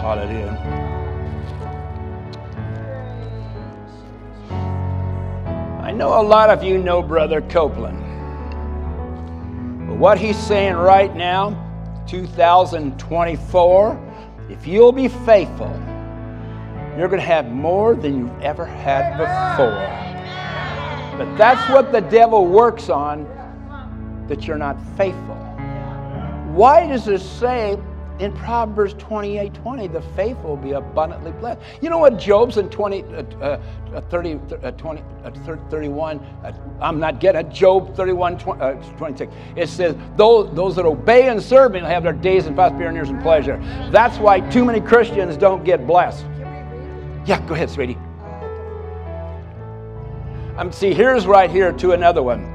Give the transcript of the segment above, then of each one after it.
Hallelujah. I know a lot of you know Brother Copeland. But what he's saying right now, 2024, if you'll be faithful, you're going to have more than you've ever had before. But that's what the devil works on, that you're not faithful. Why does it say in Proverbs 28 20, the faithful will be abundantly blessed? You know what Job's in 20, uh, uh, 30, uh, 20, uh, 31, uh, I'm not getting it, Job 31 20, uh, 26. It says, those, those that obey and serve me will have their days in prosperity, years, and pleasure. That's why too many Christians don't get blessed. Yeah, go ahead, sweetie. Um, see, here's right here to another one.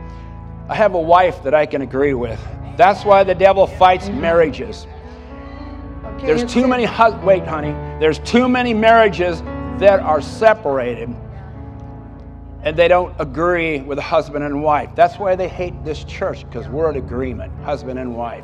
I have a wife that I can agree with. That's why the devil fights mm-hmm. marriages. Okay, There's too many, wait, honey, there's too many marriages that are separated and they don't agree with a husband and wife. That's why they hate this church because we're in agreement, husband and wife.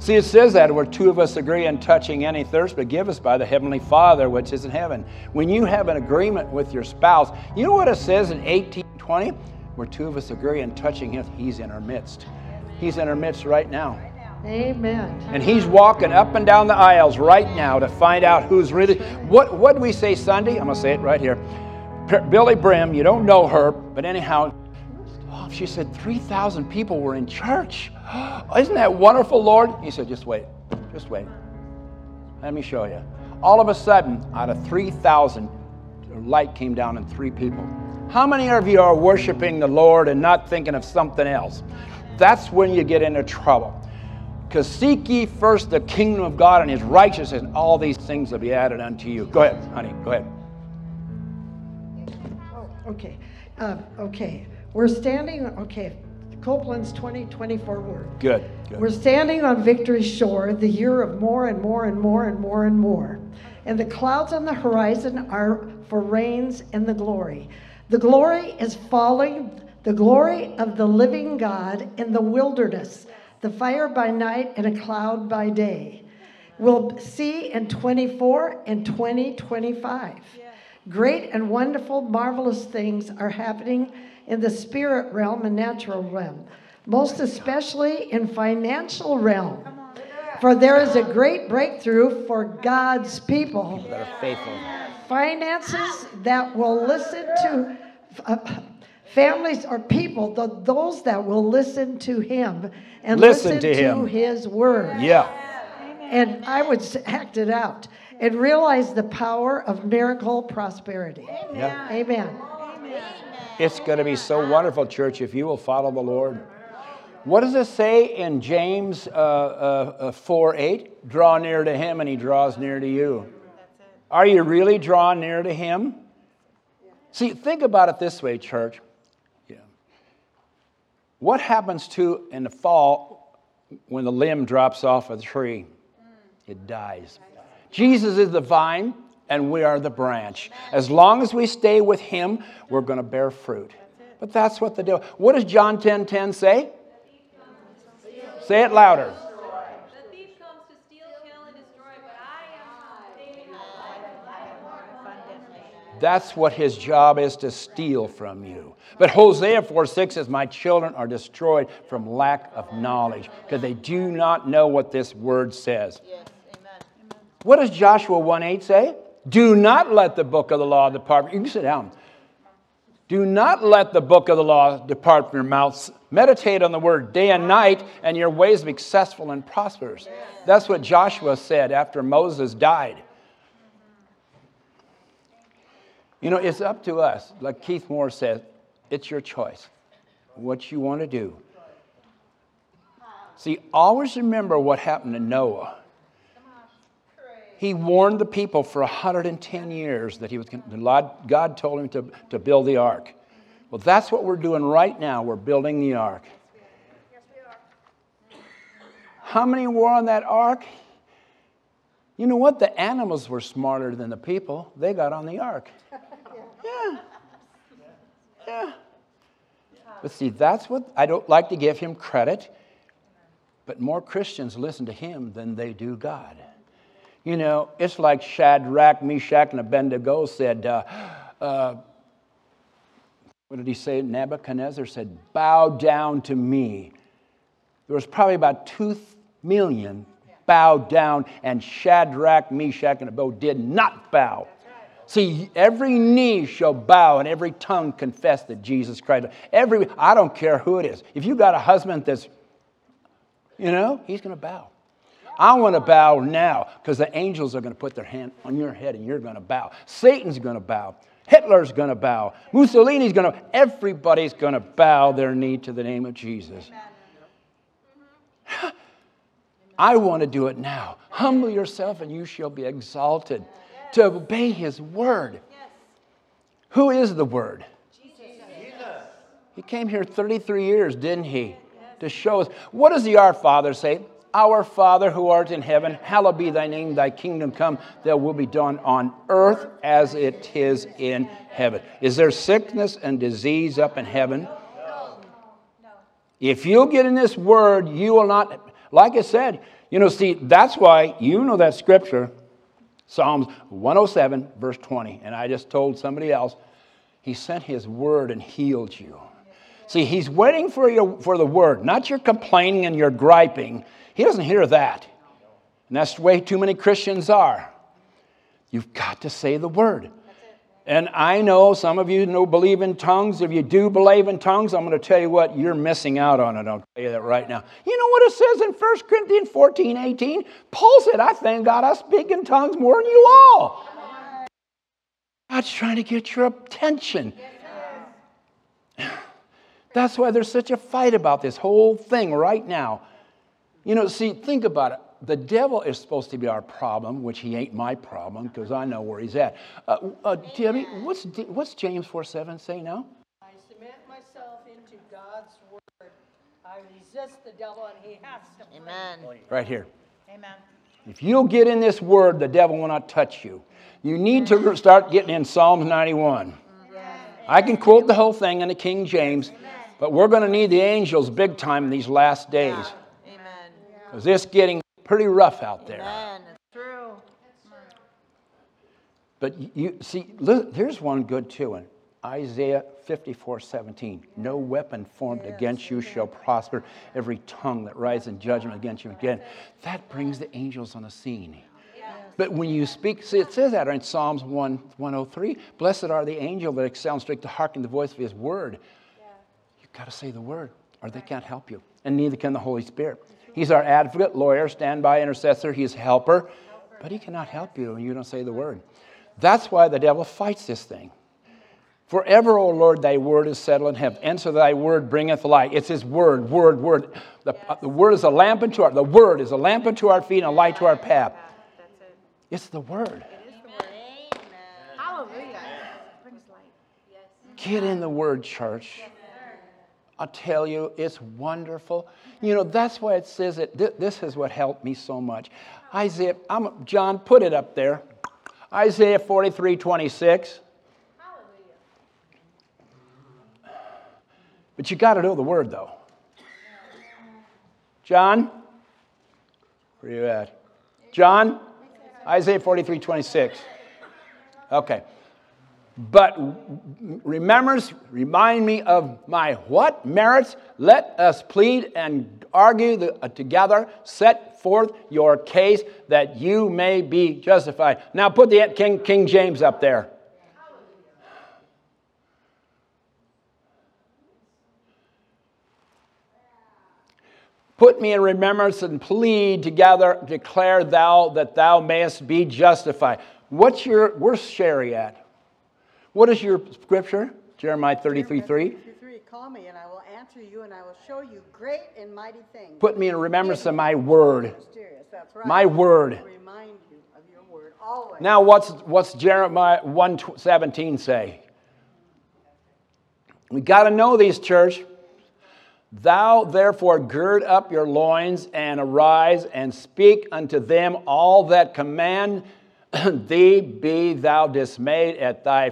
See, it says that where two of us agree in touching any thirst, but give us by the Heavenly Father which is in heaven. When you have an agreement with your spouse, you know what it says in 1820? Where two of us agree in touching Him, He's in our midst. He's in our midst right now. Amen. And he's walking up and down the aisles right now to find out who's really. What what did we say Sunday? I'm gonna say it right here. Billye Brim, you don't know her, but anyhow, oh, she said 3,000 people were in church. Isn't that wonderful, Lord? He said, just wait, just wait. Let me show you. All of a sudden, out of 3,000, light came down in three people. How many of you are worshiping the Lord and not thinking of something else? That's when you get into trouble. Because seek ye first the kingdom of God and his righteousness, and all these things will be added unto you. Go ahead, honey, go ahead. Okay, uh, okay. We're standing, okay, Copeland's 2024 word. Good, good. We're standing on victory's shore, the year of more and more and more and more and more. And the clouds on the horizon are for rains and the glory. The glory is falling, the glory of the living God in the wilderness, the fire by night and a cloud by day. We'll see in 24 and 2025. Great and wonderful, marvelous things are happening in the spirit realm and natural realm, most especially in financial realm. For there is a great breakthrough for God's people. That are faithful. Finances that will listen to uh, families or people, th- those that will listen to Him and Listen listen, to Him. His word Yeah. and I would act it out and realize the power of miracle prosperity. yeah. Amen. It's going to be so wonderful, church, if you will follow the Lord. What does it say in James uh, uh, uh, 4 8? Draw near to him and he draws near to you. Are you really drawn near to him? See, think about it this way, church. Yeah. What happens to in the fall when the limb drops off a tree? It dies. Jesus is the vine and we are the branch. As long as we stay with him, we're going to bear fruit. But that's what the devil. What does John 10:10 10, say? Say it louder. The thief comes to steal, kill, and destroy, but I am they may have life and life more abundantly. That's what his job is to steal from you. But Hosea 4 6 says, My children are destroyed from lack of knowledge, because they do not know what this word says. What does Joshua 1 8 say? Do not let the book of the law depart. You can sit down. Do not let the book of the law depart from your mouths. Meditate on the word day and night, and your ways will be successful and prosperous. That's what Joshua said after Moses died. You know, it's up to us. Like Keith Moore says, it's your choice. What you want to do. See, always remember what happened to Noah. He warned the people for 110 years that he was God told him to, to build the ark. Well, that's what we're doing right now. We're building the ark. How many were on that ark? You know what? The animals were smarter than the people. They got on the ark. Yeah. Yeah. But see, that's what I don't like to give him credit. But more Christians listen to him than they do God. You know, it's like Shadrach, Meshach, and Abednego said, uh, uh, what did he say? Nebuchadnezzar said, Bow down to me. There was probably about two million bowed down, and Shadrach, Meshach, and Abednego did not bow. See, every knee shall bow and every tongue confess that Jesus Christ. Every, I don't care who it is. If you got a husband that's, you know, he's going to bow. I want to bow now because the angels are going to put their hand on your head and you're going to bow. Satan's going to bow. Hitler's going to bow. Mussolini's going to, everybody's going to bow their knee to the name of Jesus. I want to do it now. Humble yourself and you shall be exalted to obey his word. Who is the word? Jesus. He came here 33 years, didn't he? To show us. What does the Our Father say? Our Father who art in heaven, hallowed be thy name, thy kingdom come, thy will be done on earth as it is in heaven. Is there sickness and disease up in heaven? No. If you'll get in this word, you will not, like I said, you know, see, that's why you know that scripture, Psalms 107, verse 20. And I just told somebody else, He sent His word and healed you. See, He's waiting for, your, for the word, not your complaining and your griping. He doesn't hear that. And that's the way too many Christians are. You've got to say the word. And I know some of you don't believe in tongues. If you do believe in tongues, I'm going to tell you what, you're missing out on it. I'll tell you that right now. You know what it says in 1 Corinthians 14, 18? Paul said, I thank God I speak in tongues more than you all. God's trying to get your attention. That's why there's such a fight about this whole thing right now. You know, see, think about it the devil is supposed to be our problem, which he ain't my problem because I know where he's at. Uh, uh, Debbie, what's, what's James 4 7 say now? I submit myself into God's word. I resist the devil and he has to flee. Amen. Right here. Amen. If you'll get in this word, the devil will not touch you. You need to start getting in Psalms 91. I can quote the whole thing in the King James, but we're going to need the angels big time in these last days Amen. because it's getting pretty rough out there. Amen. It's true. But you see, look, there's one good too in Isaiah 54 17. No weapon formed against you shall prosper. Every tongue that rises in judgment against you again. That brings the angels on the scene. But when you speak, see, it says that in Psalms 1, 103 Blessed are the angel that excel in strength to hearken the voice of his word. You've got to say the word, or they can't help you. And neither can the Holy Spirit. He's our advocate, lawyer, standby intercessor. He's helper, but he cannot help you when you don't say the word. That's why the devil fights this thing. Forever, O Lord, thy word is settled in heaven. Enter thy word bringeth light. It's his word, word, word. The, uh, the word is a lamp unto our, the word is a lamp unto our feet and a light to our path. It's the word. Hallelujah. Get in the word, church. I'll tell you, it's wonderful. You know, that's why it says it. Th- this is what helped me so much. Isaiah, I'm, John, put it up there. Isaiah 43 26. But you got to know the word, though. John, where are you at? John, Isaiah 43 26. Okay but remembers, remind me of my what? Merits. Let us plead and argue the, uh, together. Set forth your case that you may be justified. Now put the King, King James up there. Put me in remembrance and plead together, declare thou that thou mayest be justified. What's your, where's Sherry at? What is your scripture? Jeremiah 33 3. Call me and I will answer you and I will show you great and mighty things. Put me in remembrance of my word. Right. My word. To Remind you of your word. Now, what's, what's Jeremiah 1 17 say? We got to know these, church. Thou therefore gird up your loins and arise and speak unto them all that command thee, be thou dismayed at thy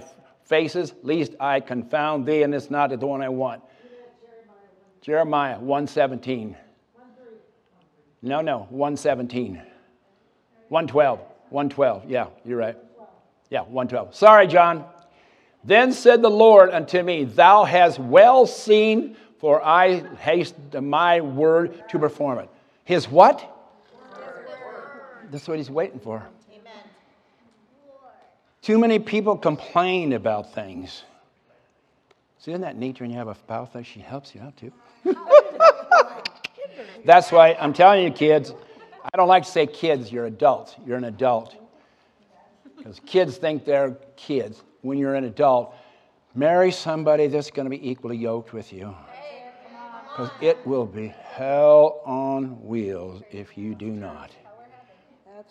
faces, lest I confound thee, and it's not the one I want. Jeremiah 117. No, no, 117. 112. 112. Yeah, you're right. Yeah, 112. Sorry, John. Then said the Lord unto me, Thou hast well seen, for I haste my word to perform it. His what? That's what he's waiting for. Too many people complain about things. See, isn't that neat when you have a spouse that she helps you out too? That's why I'm telling you, kids, I don't like to say kids, you're adults. You're an adult. Because kids think they're kids. When you're an adult, marry somebody that's going to be equally yoked with you. Because it will be hell on wheels if you do not.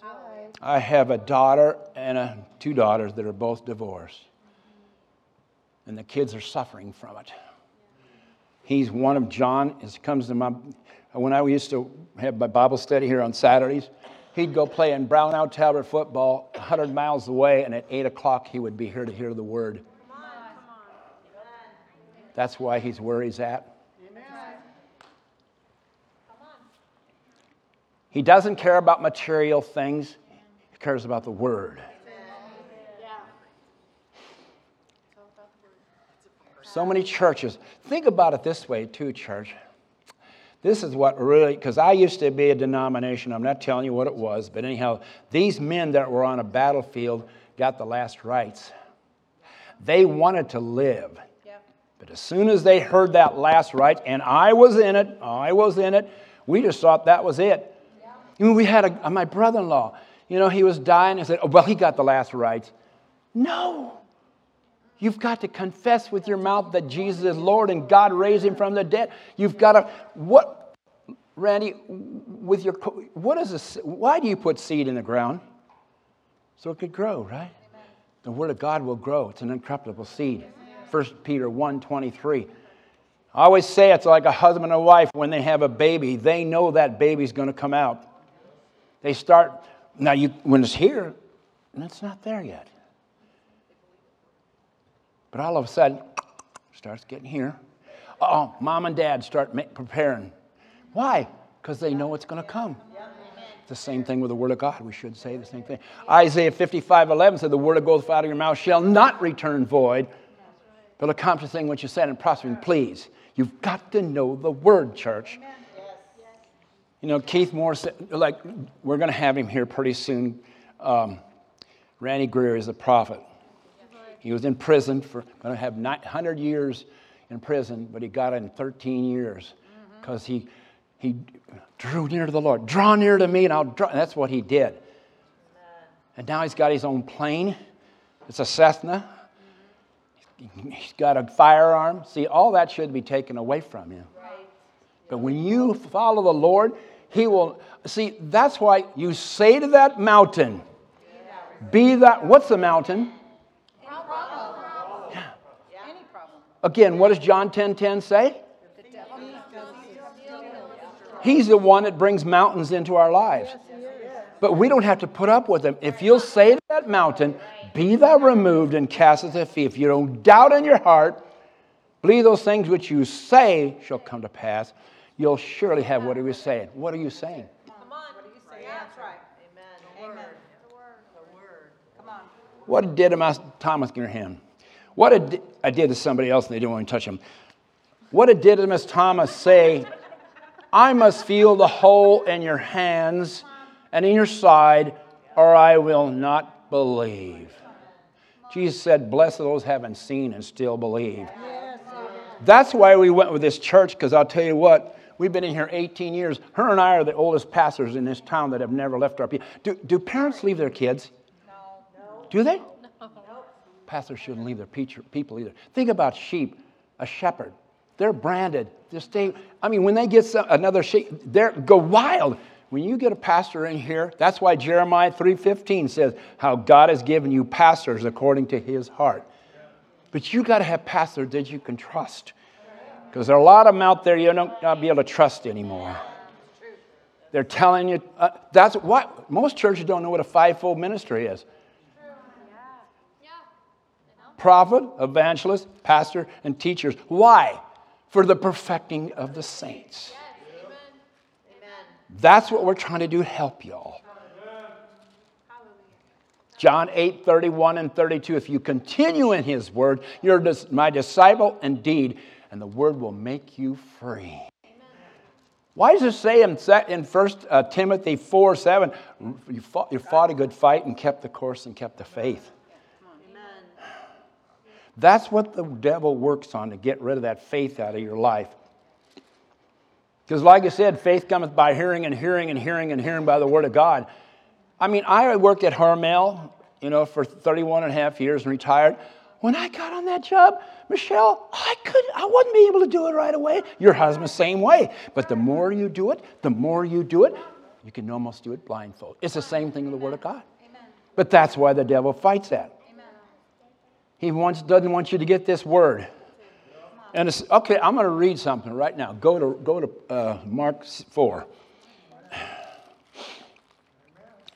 Right. I have a daughter and a, two daughters that are both divorced. And the kids are suffering from it. He's one of John. It comes to my when I used to have my Bible study here on Saturdays. He'd go play in Brownell Talbot football 100 miles away, and at 8 o'clock he would be here to hear the word. That's why he's where he's at. He doesn't care about material things, he cares about the word. So many churches. Think about it this way, too, church. This is what really, because I used to be a denomination, I'm not telling you what it was, but anyhow, these men that were on a battlefield got the last rites. They wanted to live. But as soon as they heard that last rite, and I was in it, I was in it, we just thought that was it. I mean, we had a, my brother in law, you know, he was dying and said, oh, well, he got the last rites. No. You've got to confess with your mouth that Jesus is Lord and God raised him from the dead. You've got to, what, Randy, with your, what is this, why do you put seed in the ground? So it could grow, right? The word of God will grow. It's an incorruptible seed. 1 Peter 1 23. I always say it's like a husband and wife when they have a baby. They know that baby's going to come out. They start, now you, when it's here, and it's not there yet. But all of a sudden, starts getting here. Oh, mom and dad start make, preparing. Why? Because they know it's going to come. The same thing with the Word of God. We should say the same thing. Isaiah 55 11 said, The Word that goes out of your mouth shall not return void, but accomplish the thing which you said and prosper. Please, you've got to know the Word, church. You know, Keith Moore said, like, we're going to have him here pretty soon. Um, Randy Greer is a prophet. He was in prison for going to have 100 years in prison, but he got in 13 years because he, he drew near to the Lord. Draw near to me, and I'll draw. And that's what he did. And now he's got his own plane. It's a Cessna. He's got a firearm. See, all that should be taken away from you. But when you follow the Lord, He will. See, that's why you say to that mountain, be that. What's the mountain? Yeah. Again, what does John 10 10 say? He's the one that brings mountains into our lives. But we don't have to put up with them. If you'll say to that mountain, Be thou removed and cast at the feet, if you don't doubt in your heart, believe those things which you say shall come to pass, you'll surely have what he was saying. What are you saying? Come on. What do you say? That's right. Amen. Amen. The word. The word. Come on. What did Thomas Graham? What did I did to somebody else and they didn't want to touch him? What did Didymus Thomas say? I must feel the hole in your hands and in your side, or I will not believe. Jesus said, Blessed those who haven't seen and still believe. That's why we went with this church, because I'll tell you what, we've been in here 18 years. Her and I are the oldest pastors in this town that have never left our people. Do, do parents leave their kids? No. Do they? No. Pastors shouldn't leave their people either. Think about sheep, a shepherd. They're branded. They stay. I mean, when they get some, another sheep, they go wild. When you get a pastor in here, that's why Jeremiah 3:15 says how God has given you pastors according to his heart. But you got to have pastors that you can trust. Because there are a lot of them out there you don't not be able to trust anymore. They're telling you uh, that's what most churches don't know what a fivefold ministry is. Prophet, evangelist, pastor, and teachers. Why? For the perfecting of the saints. That's what we're trying to do, help y'all. John 8, 31 and 32. If you continue in his word, you're my disciple indeed, and the word will make you free. Why does it say in, se- in 1 uh, Timothy 4, 7, you fought, you fought a good fight and kept the course and kept the faith? That's what the devil works on to get rid of that faith out of your life. Because, like I said, faith cometh by hearing and hearing and hearing and hearing by the word of God. I mean, I worked at Hormel, you know, for 31 and a half years and retired. When I got on that job, Michelle, I could I wouldn't be able to do it right away. Your husband, same way. But the more you do it, the more you do it, you can almost do it blindfold. It's the same thing in the Word of God. But that's why the devil fights that. He wants, doesn't want you to get this word. And it's, okay, I'm going to read something right now. Go to, go to uh, Mark 4.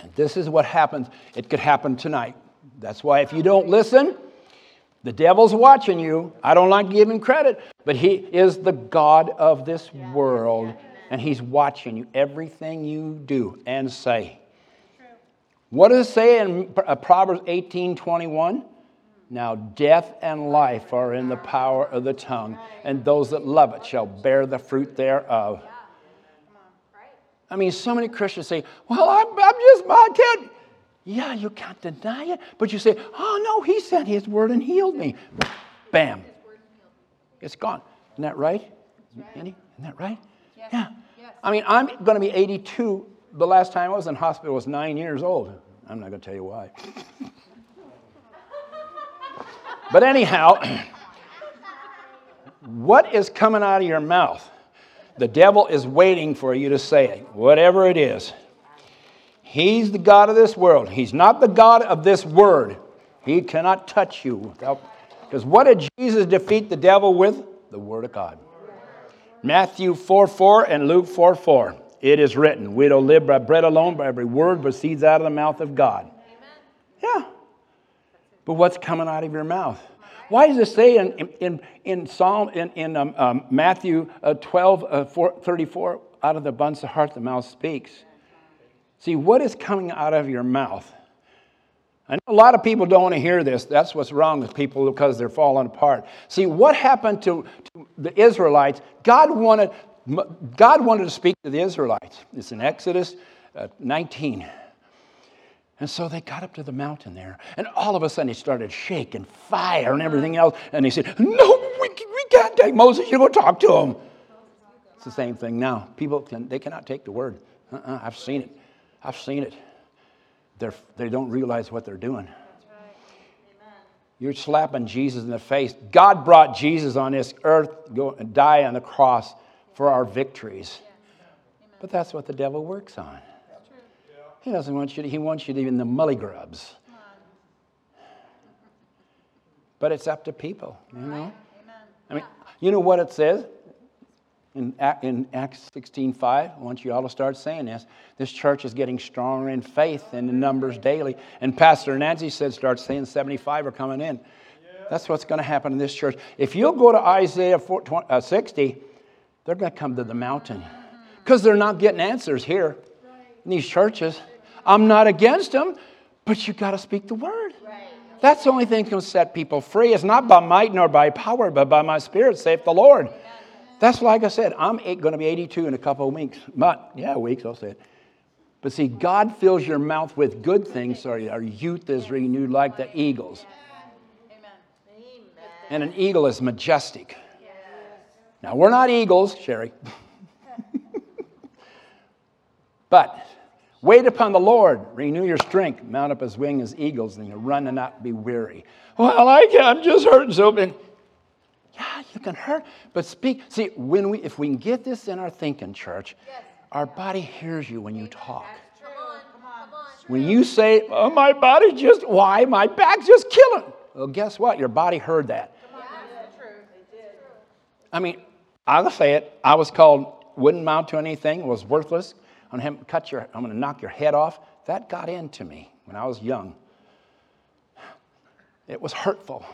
And this is what happens. It could happen tonight. That's why if you don't listen, the devil's watching you. I don't like giving credit, but he is the God of this world, and he's watching you, everything you do and say. What does it say in uh, Proverbs 18 21? Now, death and life are in the power of the tongue, and those that love it shall bear the fruit thereof. I mean, so many Christians say, Well, I'm, I'm just my kid. Yeah, you can't deny it. But you say, Oh, no, he sent his word and healed me. Bam. It's gone. Isn't that right? Andy? Isn't that right? Yeah. I mean, I'm going to be 82. The last time I was in hospital was nine years old. I'm not going to tell you why. but anyhow, what is coming out of your mouth? The devil is waiting for you to say it, whatever it is. He's the God of this world. He's not the God of this word. He cannot touch you without. Because what did Jesus defeat the devil with? The Word of God. Matthew 4 4 and Luke 4 4. It is written, We don't live by bread alone, but every word proceeds out of the mouth of God. Amen. Yeah. But what's coming out of your mouth? Why does it say in, in, in Psalm, in, in um, um, Matthew uh, 12, uh, 4, 34, out of the abundance of the heart the mouth speaks? See, what is coming out of your mouth? I know a lot of people don't want to hear this. That's what's wrong with people because they're falling apart. See, what happened to, to the Israelites? God wanted, God wanted to speak to the Israelites. It's in Exodus uh, 19. And so they got up to the mountain there, and all of a sudden he started shaking, fire and everything else. And he said, No, we, we can't take Moses, you go talk to him. It's the same thing now. People, can, they cannot take the word. Uh-uh, I've seen it. I've seen it. They're, they don't realize what they're doing. You're slapping Jesus in the face. God brought Jesus on this earth go and die on the cross for our victories. But that's what the devil works on. He doesn't want you to, he wants you to in the mully grubs. But it's up to people, you know? I mean, you know what it says? In, in Acts 16.5, I want you all to start saying this. This church is getting stronger in faith and in numbers daily. And Pastor Nancy said, start saying 75 are coming in. That's what's going to happen in this church. If you'll go to Isaiah 4, 20, uh, 60, they're going to come to the mountain because they're not getting answers here in these churches. I'm not against them, but you got to speak the word. That's the only thing can set people free. It's not by might nor by power, but by my spirit, saith the Lord. That's like I said, I'm going to be 82 in a couple of weeks. But, yeah, weeks, I'll say it. But see, God fills your mouth with good things so our youth is renewed like the eagles. And an eagle is majestic. Now, we're not eagles, Sherry. but wait upon the Lord, renew your strength, mount up as wings as eagles, and you run and not be weary. Well, I can't, I'm just hurting so bad. Yeah, you can hurt, but speak. See, when we, if we can get this in our thinking, church, our body hears you when you talk. When you say, oh, my body just, why? My back's just killing. Well, guess what? Your body heard that. I mean, I'll say it. I was called, wouldn't mount to anything, was worthless. I'm going to cut your, I'm going to knock your head off. That got into me when I was young. It was hurtful.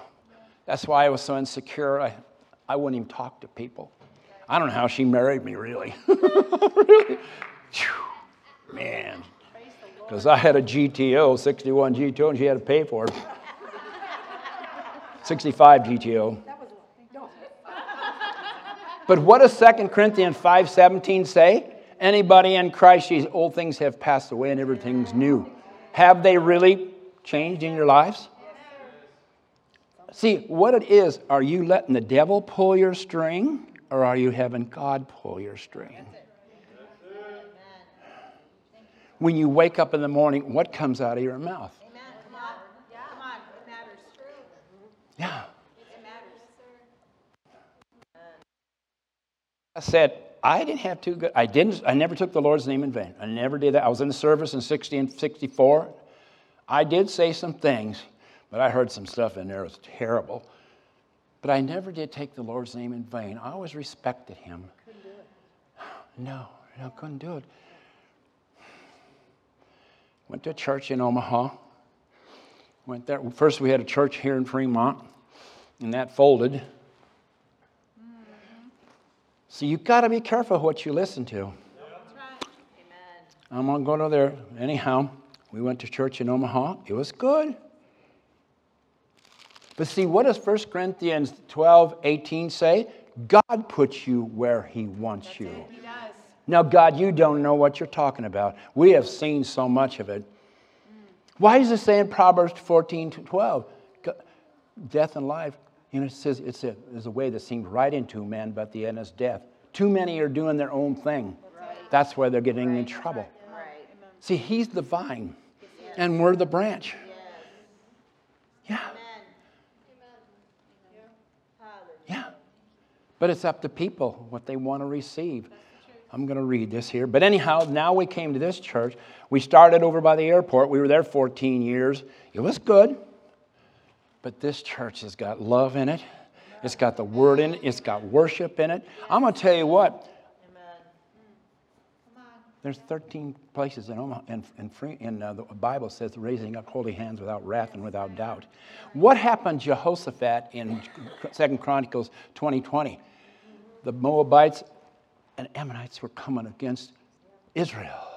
That's why I was so insecure. I, I wouldn't even talk to people. I don't know how she married me, really. really. Phew, man. Because I had a GTO, 61 GTO, and she had to pay for it. 65 GTO. But what does 2 Corinthians 5:17 say? Anybody in Christ these old things have passed away and everything's new. Have they really changed in your lives? See, what it is, are you letting the devil pull your string or are you having God pull your string? When you wake up in the morning, what comes out of your mouth? Amen. Come on. Yeah. Come on. It matters. Yeah. It matters. I said, I didn't have too good. I didn't. I never took the Lord's name in vain. I never did that. I was in the service in 60 and 64. I did say some things, but I heard some stuff in there that was terrible. But I never did take the Lord's name in vain. I always respected Him. Couldn't do it. No, no, couldn't do it. Went to a church in Omaha. Went there. First, we had a church here in Fremont, and that folded. Mm-hmm. So you've got to be careful what you listen to. That's right. Amen. I'm going to go to there. Anyhow, we went to church in Omaha. It was good. But see, what does 1 Corinthians 12, 18 say? God puts you where He wants you. He does. Now, God, you don't know what you're talking about. We have seen so much of it. Mm. Why is it saying Proverbs 14 to 12? Death and life. You know, it says it's a, there's a way that seems right into man, but the end is death. Too many are doing their own thing. That's why they're getting in trouble. Right. See, He's the vine, and we're the branch. Yeah, Amen. Hallelujah. yeah. But it's up to people what they want to receive. I'm going to read this here. But anyhow, now we came to this church. We started over by the airport. We were there 14 years. It was good. But this church has got love in it. It's got the word in it. It's got worship in it. I'm going to tell you what. There's 13 places in Omaha, in, in, free, in uh, the Bible says raising up holy hands without wrath and without doubt. What happened to Jehoshaphat in Second Chronicles 2020? The Moabites and Ammonites were coming against Israel.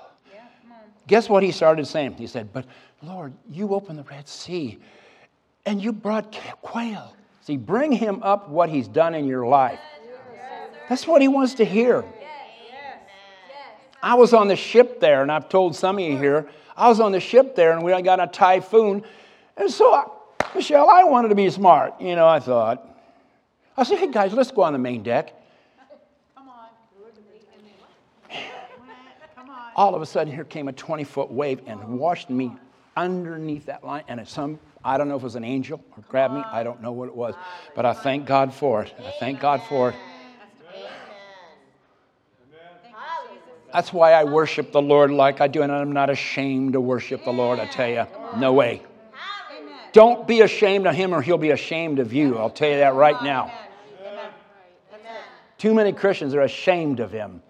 Guess what he started saying? He said, But Lord, you opened the Red Sea and you brought quail. See, bring him up what he's done in your life. That's what he wants to hear. I was on the ship there, and I've told some of you here, I was on the ship there, and we got a typhoon. And so, I, Michelle, I wanted to be smart. You know, I thought. I said, hey, guys, let's go on the main deck. Come on. Come on. All of a sudden, here came a 20 foot wave and washed me underneath that line. And some, I don't know if it was an angel or grabbed me. I don't know what it was. But I thank God for it. I thank God for it. That's why I worship the Lord like I do, and I'm not ashamed to worship the Lord, I tell you. No way. Don't be ashamed of him, or he'll be ashamed of you. I'll tell you that right now. Too many Christians are ashamed of him.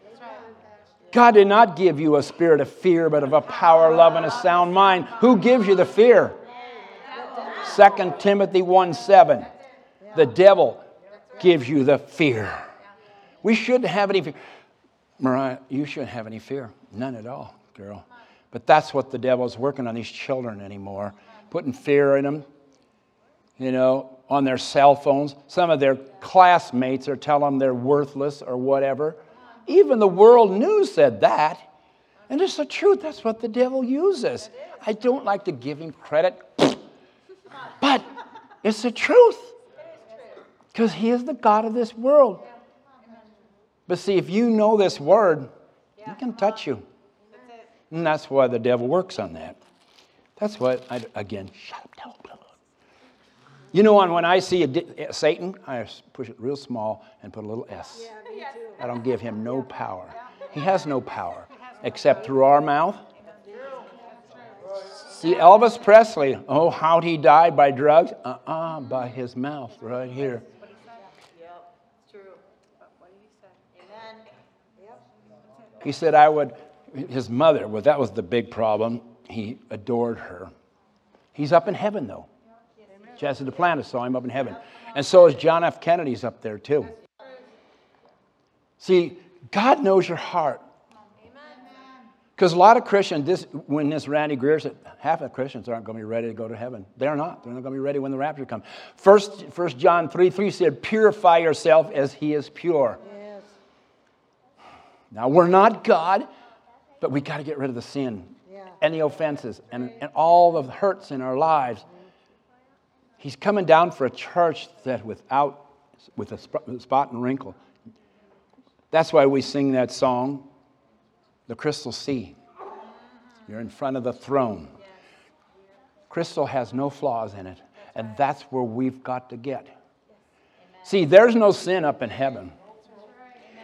God did not give you a spirit of fear, but of a power, love, and a sound mind. Who gives you the fear? 2 Timothy 1 7. The devil gives you the fear. We shouldn't have any fear. Mariah, you shouldn't have any fear. None at all, girl. But that's what the devil's working on these children anymore. Putting fear in them, you know, on their cell phones. Some of their classmates are telling them they're worthless or whatever. Even the world news said that. And it's the truth. That's what the devil uses. I don't like to give him credit, but it's the truth. Because he is the God of this world. But see, if you know this word, he can touch you. And that's why the devil works on that. That's what, I, again, shut up, devil. You know, when I see a di- Satan, I push it real small and put a little S. I don't give him no power. He has no power except through our mouth. See, Elvis Presley, oh, how'd he die by drugs? Uh uh by his mouth right here. Yep. It's true. What did he say? Amen. He said, I would, his mother, well, that was the big problem. He adored her. He's up in heaven, though. Jesse Duplantis saw him up in heaven. And so is John F. Kennedy's up there, too. See, God knows your heart. Because a lot of Christians, this, when this Randy Greer said, half of Christians aren't going to be ready to go to heaven. They're not. They're not going to be ready when the rapture comes. First, First John 3 3 said, Purify yourself as he is pure. Yes. Now, we're not God, but we got to get rid of the sin and the offenses and, and all the hurts in our lives. He's coming down for a church that without, with a spot and wrinkle. That's why we sing that song, The Crystal Sea. You're in front of the throne. Crystal has no flaws in it, and that's where we've got to get. See, there's no sin up in heaven.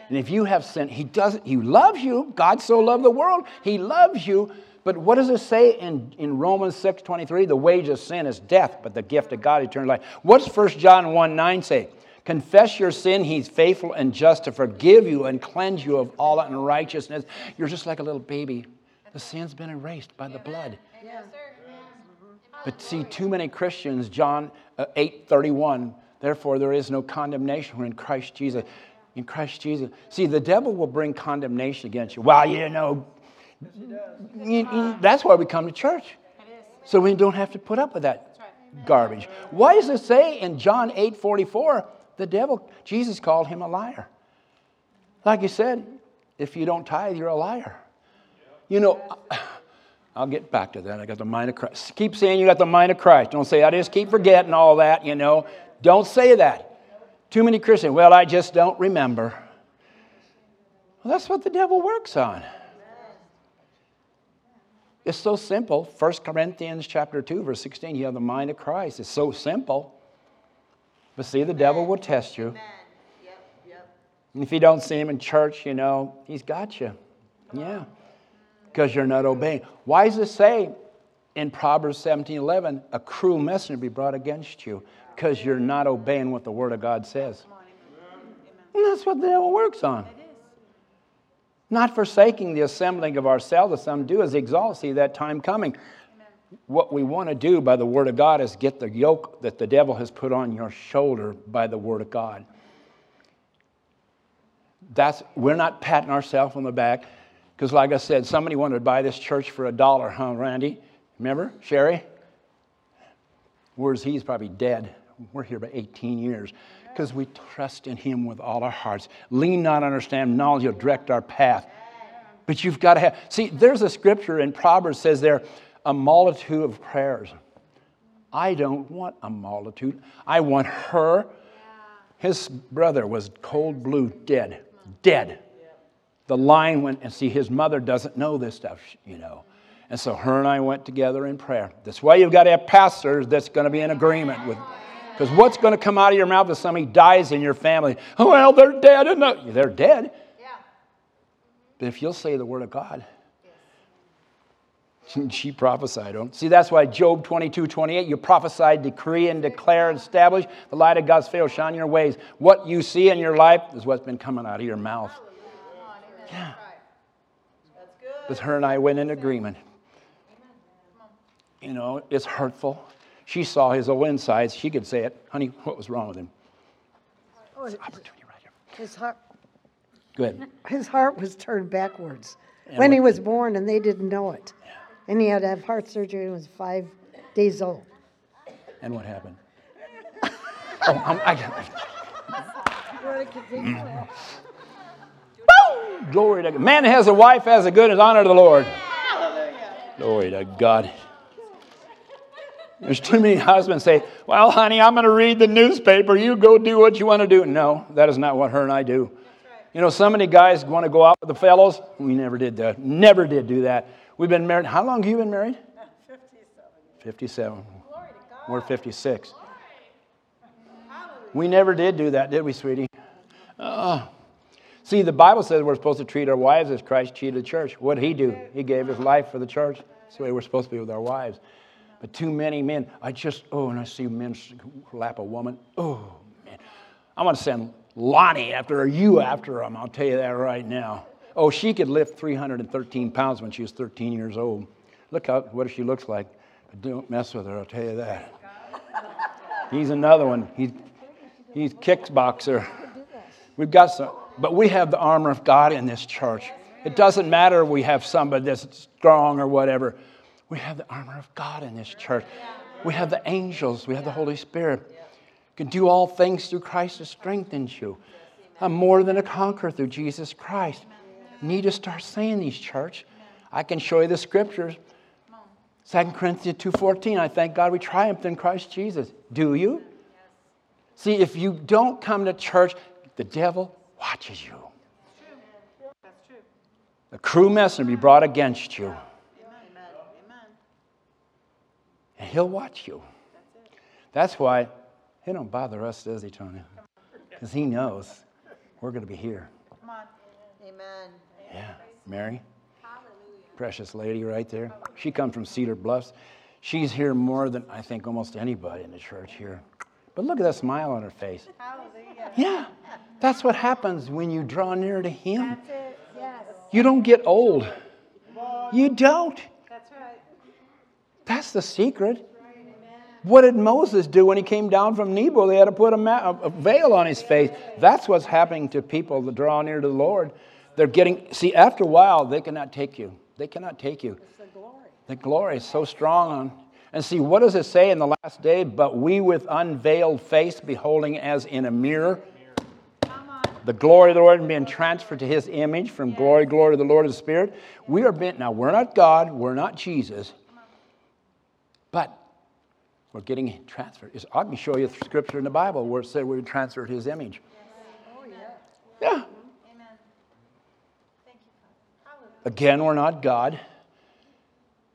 And if you have sin, he doesn't, he loves you. God so loved the world, he loves you. But what does it say in, in Romans 6 23? The wage of sin is death, but the gift of God, eternal life. What's 1 John 1 9 say? Confess your sin, he's faithful and just to forgive you and cleanse you of all unrighteousness. You're just like a little baby. The sin's been erased by the blood. But see, too many Christians, John uh, 8 31, therefore there is no condemnation in Christ Jesus. In Christ Jesus. See, the devil will bring condemnation against you. Well, you know, that's why we come to church. So we don't have to put up with that garbage. Why does it say in John 8 44, the devil, Jesus called him a liar? Like you said, if you don't tithe, you're a liar. You know, I'll get back to that. I got the mind of Christ. Keep saying you got the mind of Christ. Don't say, I just keep forgetting all that, you know. Don't say that. Too many Christians, well, I just don't remember. Well, that's what the devil works on. It's so simple. 1 Corinthians chapter 2, verse 16, you have the mind of Christ. It's so simple. But see, the devil will test you. And if you don't see him in church, you know, he's got you. Yeah. Because you're not obeying. Why does it say in Proverbs 17 11, a cruel messenger be brought against you? Because you're not obeying what the Word of God says. And that's what the devil works on. Not forsaking the assembling of ourselves, as some do, as exalt, see that time coming. What we want to do by the Word of God is get the yoke that the devil has put on your shoulder by the Word of God. That's we're not patting ourselves on the back because, like I said, somebody wanted to buy this church for a dollar, huh, Randy? Remember, Sherry? Whereas he's probably dead. We're here about 18 years because we trust in him with all our hearts. Lean not on our stand, knowledge will direct our path. But you've got to have, see, there's a scripture in Proverbs says there, a multitude of prayers. I don't want a multitude. I want her. His brother was cold blue, dead, dead. The line went, and see, his mother doesn't know this stuff, you know. And so her and I went together in prayer. That's why you've got to have pastors that's going to be in agreement with. Because what's going to come out of your mouth if somebody dies in your family? Oh, well, they're dead. And no, they're dead. Yeah. But if you'll say the word of God, she prophesied on. See, that's why Job 22, 28, you prophesy, decree, and declare and establish the light of God's face shine your ways. What you see in your life is what's been coming out of your mouth. Yeah. That's good. But her and I went in agreement. You know, it's hurtful. She saw his old insides. She could say it. Honey, what was wrong with him? Oh, Opportunity right here. His heart, Go ahead. his heart was turned backwards when he was born, and they didn't know it. And he had to have heart surgery when he was five days old. And what happened? oh, I'm, I, Woo! Glory to God. Man that has a wife has a good and honor to the Lord. Glory to God. There's too many husbands say, Well, honey, I'm going to read the newspaper. You go do what you want to do. No, that is not what her and I do. You know, so many guys want to go out with the fellows. We never did that. Never did do that. We've been married. How long have you been married? 57. 57. We're 56. We never did do that, did we, sweetie? Uh, see, the Bible says we're supposed to treat our wives as Christ treated the church. What did he do? He gave his life for the church. That's the way we're supposed to be with our wives. But too many men, I just, oh, and I see men lap a woman. Oh, man. I want to send Lonnie after her, you after him. I'll tell you that right now. Oh, she could lift 313 pounds when she was 13 years old. Look how, what she looks like. Don't mess with her, I'll tell you that. He's another one. He's, he's kickboxer. We've got some, but we have the armor of God in this church. It doesn't matter we have somebody that's strong or whatever. We have the armor of God in this church. We have the angels. We have the Holy Spirit. You can do all things through Christ who strengthens you. I'm more than a conqueror through Jesus Christ. You need to start saying these, church. I can show you the scriptures. 2 Corinthians 2.14, I thank God we triumphed in Christ Jesus. Do you? See, if you don't come to church, the devil watches you. That's true. A crew messenger will be brought against you, Amen. Amen. And he'll watch you. That's why he don't bother us, does he, Tony? Because he knows we're going to be here. Come on. Amen. Yeah, Mary, precious lady right there. She comes from Cedar Bluffs. She's here more than I think almost anybody in the church here. But look at that smile on her face. Hallelujah. Yeah, that's what happens when you draw near to Him. That's it. Yes. You don't get old. You don't. That's the secret. What did Moses do when he came down from Nebo? They had to put a, ma- a veil on his face. That's what's happening to people that draw near to the Lord. They're getting, see, after a while, they cannot take you. They cannot take you. The glory is so strong on. And see, what does it say in the last day? But we with unveiled face, beholding as in a mirror the glory of the Lord and being transferred to his image from glory, glory to the Lord of the Spirit. We are bent now, we're not God, we're not Jesus, but we're getting transferred. It's- I can show you scripture in the Bible where it said we were transferred his image. Yeah. Amen. Thank you, Father. Again, we're not God,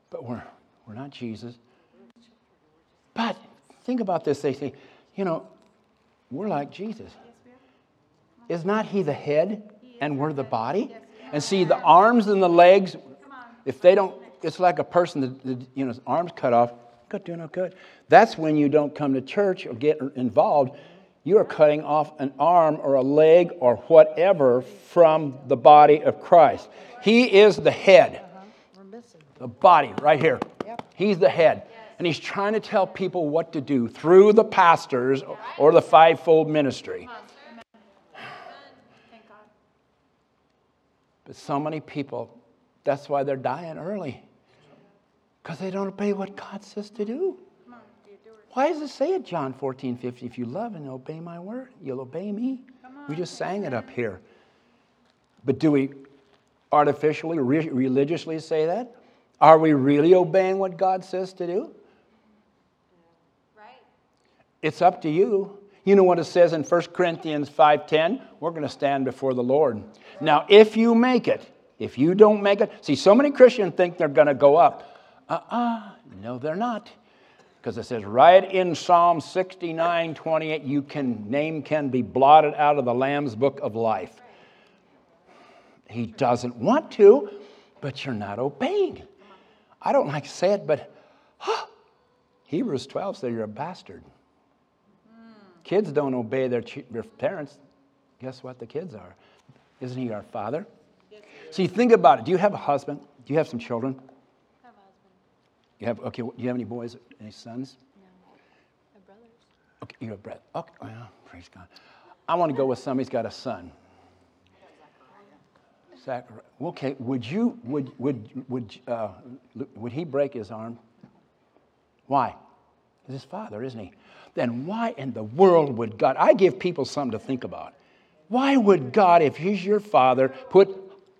but we're, we're not Jesus. But think about this. They say, you know, we're like Jesus. Is not he the head and we're the body? And see, the arms and the legs, if they don't, it's like a person that, that you know, his arms cut off, good, doing good. That's when you don't come to church or get involved. You are cutting off an arm or a leg or whatever from the body of Christ. He is the head the body right here. He's the head. And he's trying to tell people what to do through the pastors or the fivefold ministry. But so many people, that's why they're dying early. Because they don't obey what God says to do. Come on. You do it. Why does it say it, John 14, 50? If you love and obey my word, you'll obey me. We just sang it up here. But do we artificially, re- religiously say that? Are we really obeying what God says to do? Right? It's up to you. You know what it says in 1 Corinthians 5:10? We're going to stand before the Lord. Now, if you make it, if you don't make it, see, so many Christians think they're going to go up. Uh-uh, no, they're not. Because it says right in Psalm 69, 28, you can name can be blotted out of the Lamb's book of life. He doesn't want to, but you're not obeying. I don't like to say it, but huh, Hebrews 12 says you're a bastard. Kids don't obey their, their parents. Guess what the kids are? Isn't he our father? See, think about it. Do you have a husband? Do you have some children? I have a husband. You have okay. Do you have any boys? Any sons? My brothers. Okay, you have Brett. Okay, well, praise God. I want to go with somebody who's got a son. Zachariah. Okay, would you would would would uh, would he break his arm? Why? He's his father, isn't he? Then why in the world would God? I give people something to think about. Why would God, if He's your father, put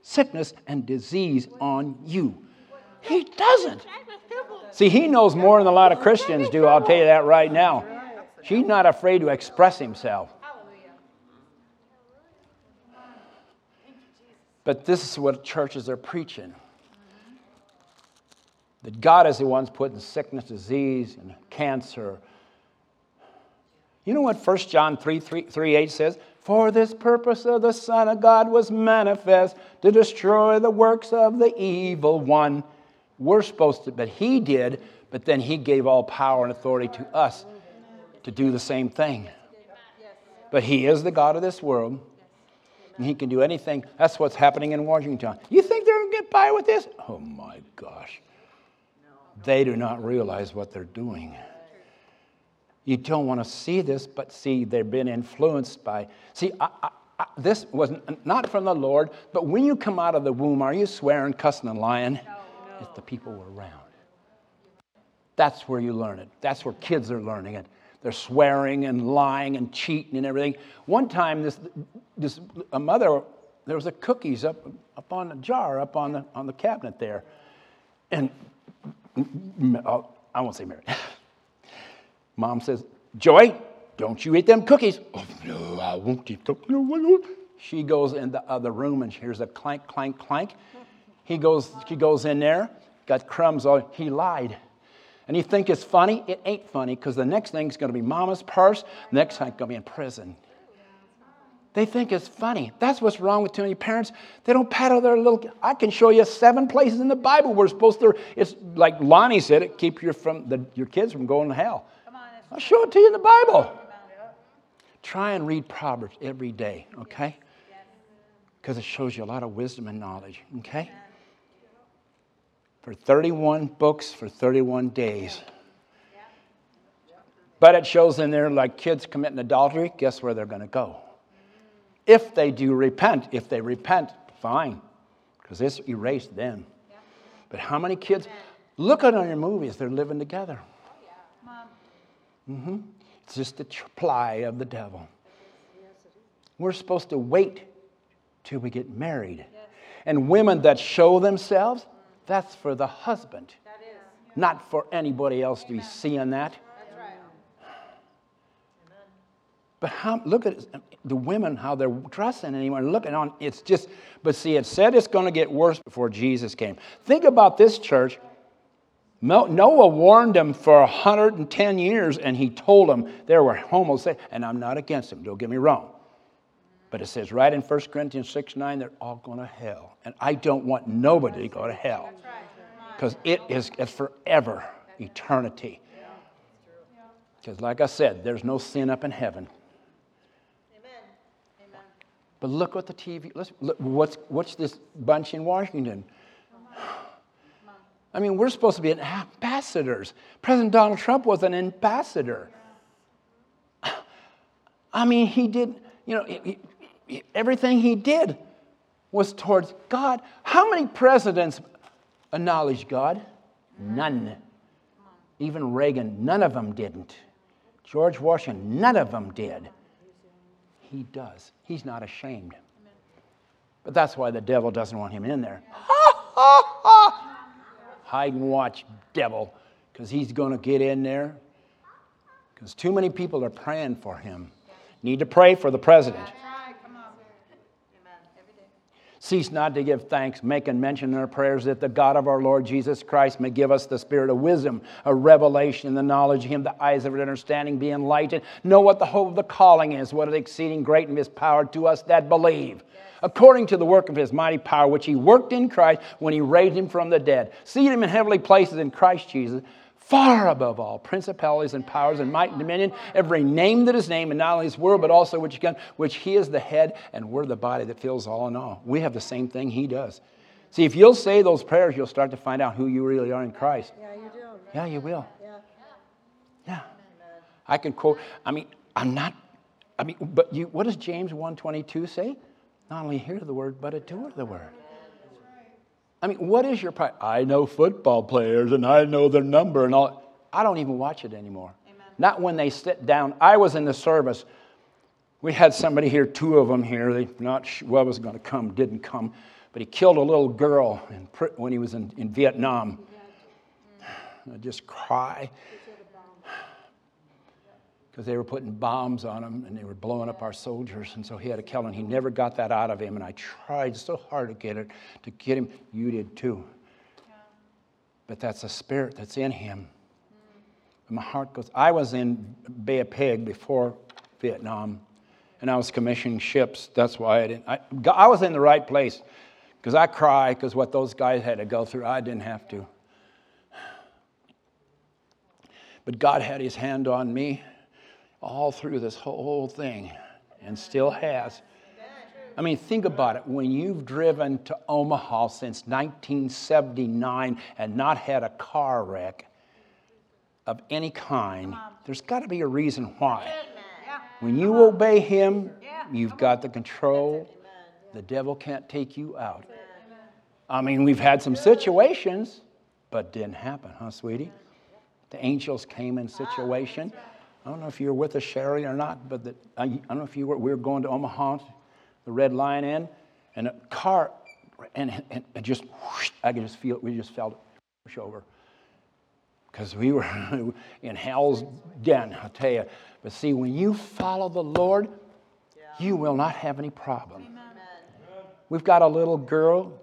sickness and disease on you? He doesn't. See, He knows more than a lot of Christians do. I'll tell you that right now. He's not afraid to express Himself. But this is what churches are preaching. That God is the one putting sickness, disease, and cancer. You know what 1 John 3, 3, 3 8 says? For this purpose of the Son of God was manifest to destroy the works of the evil one. We're supposed to, but he did, but then he gave all power and authority to us to do the same thing. But he is the God of this world. And he can do anything. That's what's happening in Washington. You think they're going to get by with this? Oh my gosh. They do not realize what they're doing. You don't want to see this, but see, they've been influenced by. See, I, I, I- this was not from the Lord, but when you come out of the womb, are you swearing, cussing, and lying? If the people were around. That's where you learn it. That's where kids are learning it. They're swearing and lying and cheating and everything. One time, this, this a mother, there was a cookies up, up on the jar, up on the, on the cabinet there. And oh, I won't say Mary. Mom says, Joy, don't you eat them cookies. Oh, no, I won't eat them. She goes in the other room and hears a clank, clank, clank. He goes, she goes in there, got crumbs all, he lied. And you think it's funny? It ain't funny because the next thing's going to be mama's purse, next thing's going to be in prison. They think it's funny. That's what's wrong with too many parents. They don't paddle their little. I can show you seven places in the Bible where it's supposed to. It's like Lonnie said it. Keep your from the, your kids from going to hell. I'll show it to you in the Bible. Try and read Proverbs every day, okay? Because it shows you a lot of wisdom and knowledge, okay? For 31 books for 31 days. But it shows in there like kids committing adultery, guess where they're going to go? If they do repent, if they repent, fine, because this erased them. But how many kids? Look at on your movies, they're living together. hmm It's just a tr- ply of the devil. We're supposed to wait till we get married. And women that show themselves, that's for the husband, not for anybody else to be seeing that. But how, look at the women, how they're dressing anymore. Looking on, it's just, but see, it said it's going to get worse before Jesus came. Think about this church. Noah warned them for 110 years, and he told them there were homosexuals. And I'm not against them, don't get me wrong. But it says right in 1 Corinthians 6 9, they're all going to hell. And I don't want nobody to go to hell. Because it is it's forever, eternity. Because, like I said, there's no sin up in heaven. But look what the TV, let's, look, what's, what's this bunch in Washington? I mean, we're supposed to be ambassadors. President Donald Trump was an ambassador. I mean, he did, you know, he- everything he did was towards God. How many presidents acknowledged God? None. Even Reagan, none of them didn't. George Washington, none of them did. He does. He's not ashamed. But that's why the devil doesn't want him in there. Ha, ha, ha. Hide and watch, devil, because he's going to get in there. Because too many people are praying for him. Need to pray for the president. Cease not to give thanks, making mention in our prayers that the God of our Lord Jesus Christ may give us the spirit of wisdom, a revelation, the knowledge of Him, the eyes of our understanding be enlightened. Know what the hope of the calling is, what an exceeding great and His power to us that believe. According to the work of His mighty power, which He worked in Christ when He raised Him from the dead, seated Him in heavenly places in Christ Jesus far above all principalities and powers and might and dominion, every name that is named, and not only this world, but also which again, which he is the head, and we're the body that fills all in all. We have the same thing he does. See, if you'll say those prayers, you'll start to find out who you really are in Christ. Yeah, you do. Yeah, you will. Yeah. Yeah. I can quote, I mean, I'm not, I mean, but you, what does James 1.22 say? Not only hear the word, but a doer of the word. I mean, what is your pride? I know football players and I know their number and all. I don't even watch it anymore. Not when they sit down. I was in the service. We had somebody here, two of them here. They not sure what was going to come, didn't come, but he killed a little girl in, when he was in, in Vietnam. I just cry because they were putting bombs on him and they were blowing up our soldiers, and so he had a kill him. He never got that out of him, and I tried so hard to get it to get him. You did too. But that's a spirit that's in him. And my heart goes. I was in Bay of Pig before Vietnam, and I was commissioning ships. That's why I didn't. I, I was in the right place because I cry because what those guys had to go through, I didn't have to. But God had His hand on me all through this whole thing and still has. I mean, think about it. When you've driven to Omaha since 1979 and not had a car wreck of any kind, there's got to be a reason why. When you obey Him, you've got the control. The devil can't take you out. I mean, we've had some situations, but didn't happen, huh, sweetie? The angels came in situation. I don't know if you were with us, Sherry, or not, but the, I, I don't know if you were. We were going to Omaha, the Red Lion Inn, and a car, and, and it just, whoosh, I could just feel it. We just felt it push over because we were in hell's den, I'll tell you. But see, when you follow the Lord, you will not have any problem. We've got a little girl.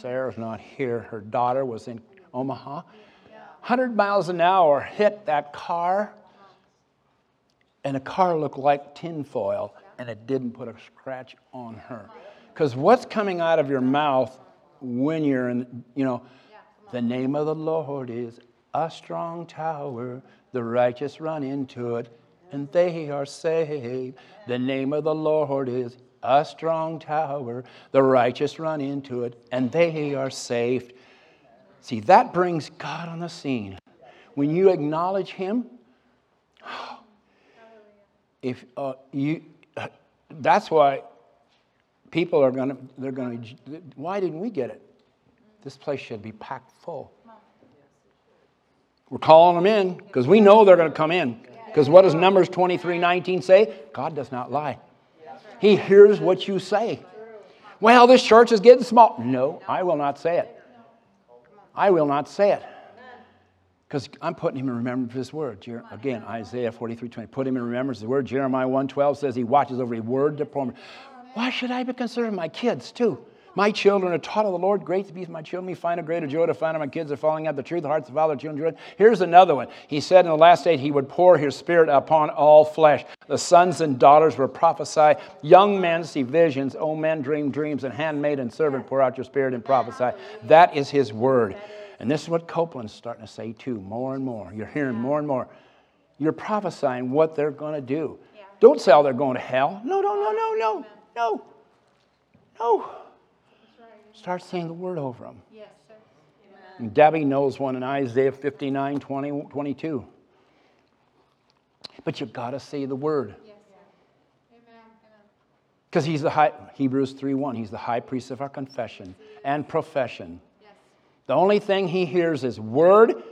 Sarah's not here. Her daughter was in Omaha. 100 miles an hour hit that car, and the car looked like tinfoil, and it didn't put a scratch on her. Because what's coming out of your mouth when you're in, you know, the name of the Lord is a strong tower, the righteous run into it, and they are saved. The name of the Lord is a strong tower, the righteous run into it, and they are saved. See, that brings God on the scene. When you acknowledge Him, if uh, you, that's why people are going to, they're going to, why didn't we get it? This place should be packed full. We're calling them in because we know they're going to come in. Because what does Numbers 23 19 say? God does not lie. He hears what you say. Well, this church is getting small. No, I will not say it. I will not say it. Because I'm putting him in remembrance of his word. Again, Isaiah 43 20. Put him in remembrance of his word. Jeremiah 1 12 says he watches over a word to perform. Why should I be concerned my kids, too? My children are taught of the Lord. Great to be my children. We find a greater joy to find that my kids are following out the truth. The hearts of father, children. joy. Here's another one. He said in the last day he would pour his spirit upon all flesh. The sons and daughters will prophesy. Young men see visions. Old men dream dreams. And handmaid and servant pour out your spirit and prophesy. That is his word. And this is what Copeland's starting to say too, more and more. You're hearing more and more. You're prophesying what they're going to do. Don't say, oh, they're going to hell. No, no, no, no, no, no, no. Start saying the word over them. Yes, sir. And Debbie knows one in Isaiah 59, 20, 22. But you've got to say the word. Yes, sir. Amen. Amen. Because he's the high, Hebrews 3 1, he's the high priest of our confession and profession. The only thing he hears is word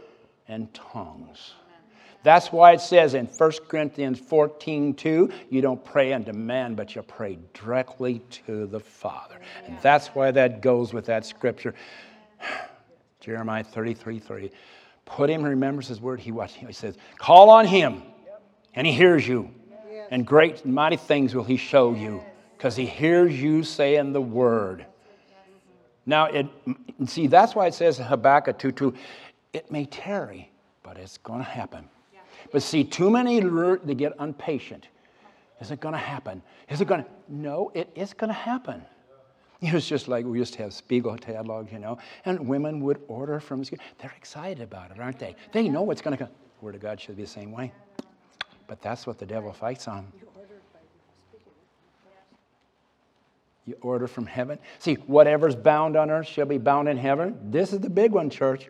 and tongues. That's why it says in 1 Corinthians 14 2, you don't pray unto man, but you pray directly to the Father. And that's why that goes with that scripture. Jeremiah 33 3. Put him, remembers his word. He, what, he says, Call on him, and he hears you. And great and mighty things will he show you, because he hears you saying the word. Now, it, see, that's why it says in Habakkuk 2 2, it may tarry, but it's going to happen. But see, too many they get impatient. Is it going to happen? Is it going to? No, it is going to happen. It was just like we used to have Spiegel catalogs, you know, and women would order from. They're excited about it, aren't they? They know what's going to come. Word of God should be the same way. But that's what the devil fights on. You order from heaven. See, whatever's bound on earth shall be bound in heaven. This is the big one, church.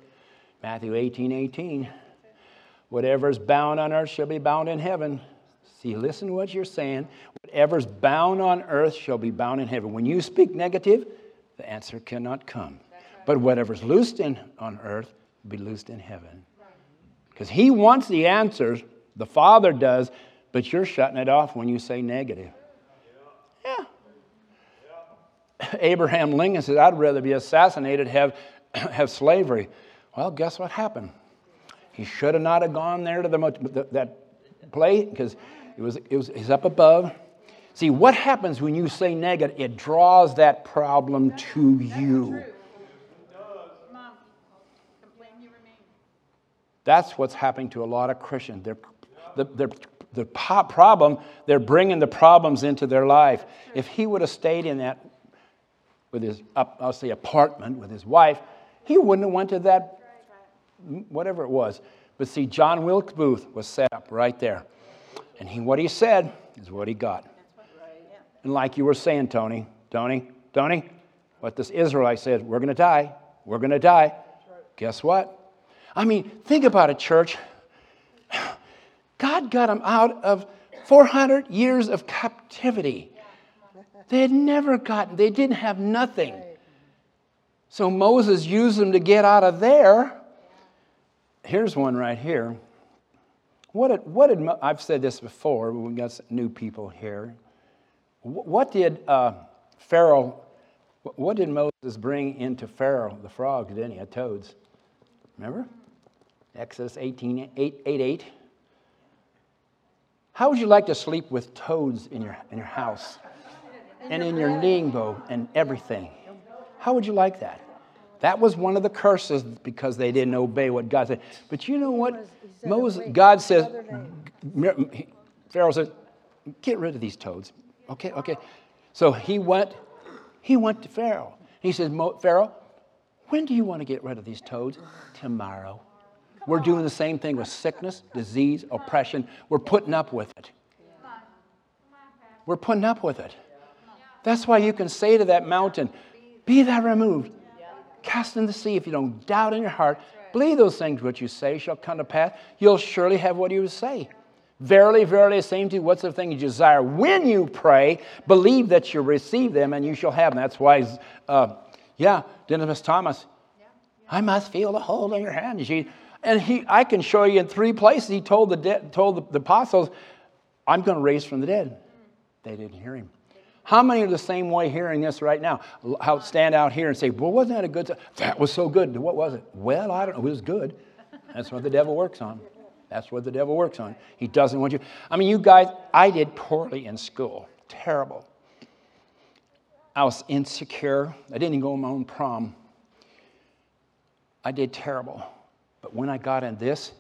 Matthew 18 18. Whatever's bound on earth shall be bound in heaven. See, listen to what you're saying. Whatever's bound on earth shall be bound in heaven. When you speak negative, the answer cannot come. But whatever's loosed in, on earth will be loosed in heaven. Because he wants the answers, the Father does, but you're shutting it off when you say negative. Yeah. Abraham Lincoln said, I'd rather be assassinated, have, have slavery. Well, guess what happened? He should have not have gone there to the, that place because it was, it was he's up above. See, what happens when you say negative? It draws that problem to you. That's what's happening to a lot of Christians. They're, the, the, the problem, they're bringing the problems into their life. If he would have stayed in that with his, I'll say, apartment with his wife, he wouldn't have went to that, whatever it was. But see, John Wilkes Booth was set up right there. And he, what he said is what he got. And like you were saying, Tony, Tony, Tony, what this Israelite said, we're going to die. We're going to die. Guess what? I mean, think about it, church. God got them out of 400 years of captivity. They had never gotten, they didn't have nothing. So Moses used them to get out of there. Here's one right here. What did, what did I've said this before, we've got some new people here. What did uh, Pharaoh, what did Moses bring into Pharaoh? The frogs, didn't he? The toads. Remember? Exodus 18, 8, 8, 8. How would you like to sleep with toads in your, in your house and in your kneeing bow and everything? How would you like that? That was one of the curses because they didn't obey what God said. But you know what? Moses, God says, Pharaoh says, get rid of these toads. Okay, okay. So he went, he went to Pharaoh. He says, Pharaoh, when do you want to get rid of these toads? Tomorrow. We're doing the same thing with sickness, disease, oppression. We're putting up with it. We're putting up with it. That's why you can say to that mountain, Be thou removed, cast in the sea. If you don't doubt in your heart, believe those things which you say shall come to pass, you'll surely have what you say. Verily, verily, I say to you, what's the thing you desire when you pray? Believe that you receive them and you shall have them. That's why, uh, yeah, Didymus Thomas, I must feel the hold in your hand. And he, I can show you in three places. He told the, de- told the, the apostles, I'm going to raise from the dead. They didn't hear him. How many are the same way hearing this right now? How stand out here and say, Well, wasn't that a good? That was so good. What was it? Well, I don't know. It was good. That's what the devil works on. That's what the devil works on. He doesn't want you. I mean, you guys, I did poorly in school. Terrible. I was insecure. I didn't even go on my own prom. I did terrible. But when I got in this,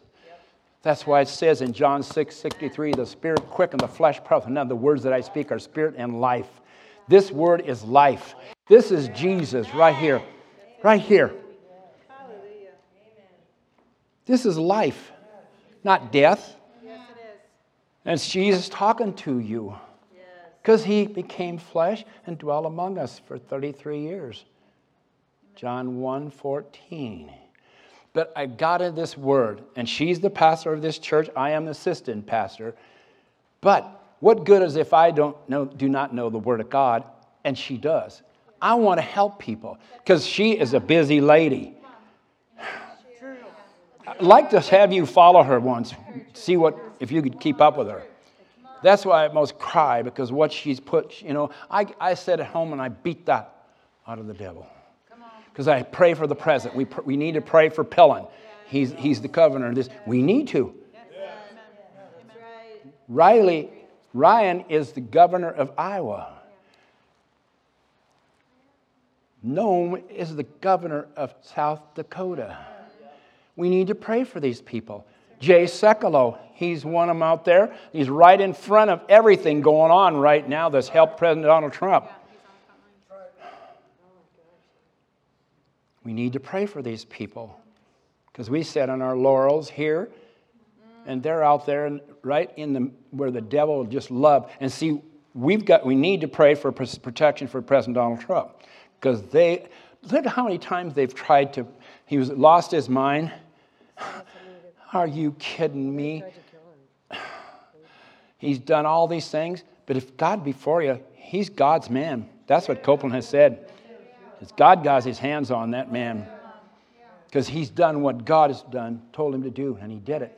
that's why it says in John 6 63, the spirit quick and the flesh profit. Now, the words that I speak are spirit and life. This word is life. This is Jesus right here. Right here. Hallelujah. Amen. This is life not death. Yes, it is. And it's Jesus talking to you. Because he became flesh and dwelt among us for 33 years. John 1 14. But I got in this word, and she's the pastor of this church. I am the assistant pastor. But what good is if I don't know, do not know the word of God, and she does? I want to help people because she is a busy lady. I'd like to have you follow her once, see what if you could keep up with her. That's why I most cry because what she's put, you know, I, I sit at home and I beat that out of the devil. Because I pray for the president. We, pr- we need to pray for Pillen. He's, he's the governor of this. We need to. Riley, Ryan is the governor of Iowa. Noem is the governor of South Dakota. We need to pray for these people. Jay Sekulow, he's one of them out there. He's right in front of everything going on right now that's helped President Donald Trump. We need to pray for these people because we sit on our laurels here and they're out there right in the where the devil just love and see we've got we need to pray for protection for president donald trump because they look at how many times they've tried to he was lost his mind are you kidding me? He's done all these things, but if God be for you, he's God's man. That's what Copeland has said. It's God got his hands on that man because he's done what God has done, told him to do, and he did it.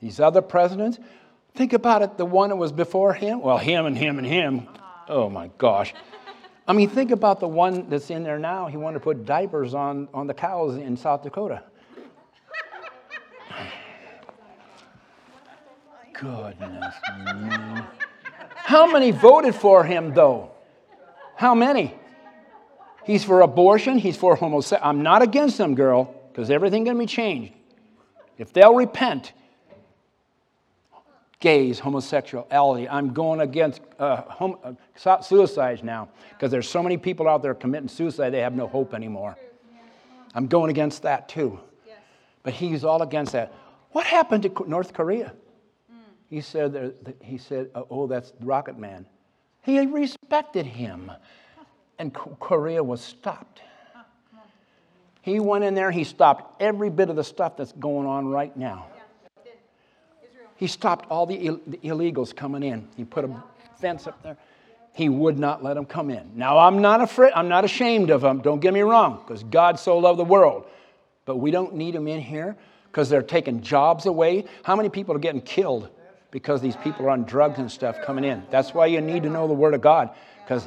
These other presidents, think about it, the one that was before him, well, him and him and him. Oh my gosh. I mean, think about the one that's in there now. He wanted to put diapers on, on the cows in South Dakota. Goodness. How many voted for him, though? How many? He's for abortion. He's for homosexuality. I'm not against them, girl, because everything's going to be changed. If they'll repent, gays, homosexuality. I'm going against uh, hom- uh, suicides now because there's so many people out there committing suicide they have no hope anymore. I'm going against that too. But he's all against that. What happened to North Korea? He said, he said, oh, that's Rocket Man. He respected him. And Korea was stopped. He went in there, he stopped every bit of the stuff that's going on right now. He stopped all the, Ill- the illegals coming in. He put a fence up there. He would not let them come in. Now, I'm not afraid, I'm not ashamed of them, don't get me wrong, because God so loved the world. But we don't need them in here because they're taking jobs away. How many people are getting killed because these people are on drugs and stuff coming in? That's why you need to know the Word of God, because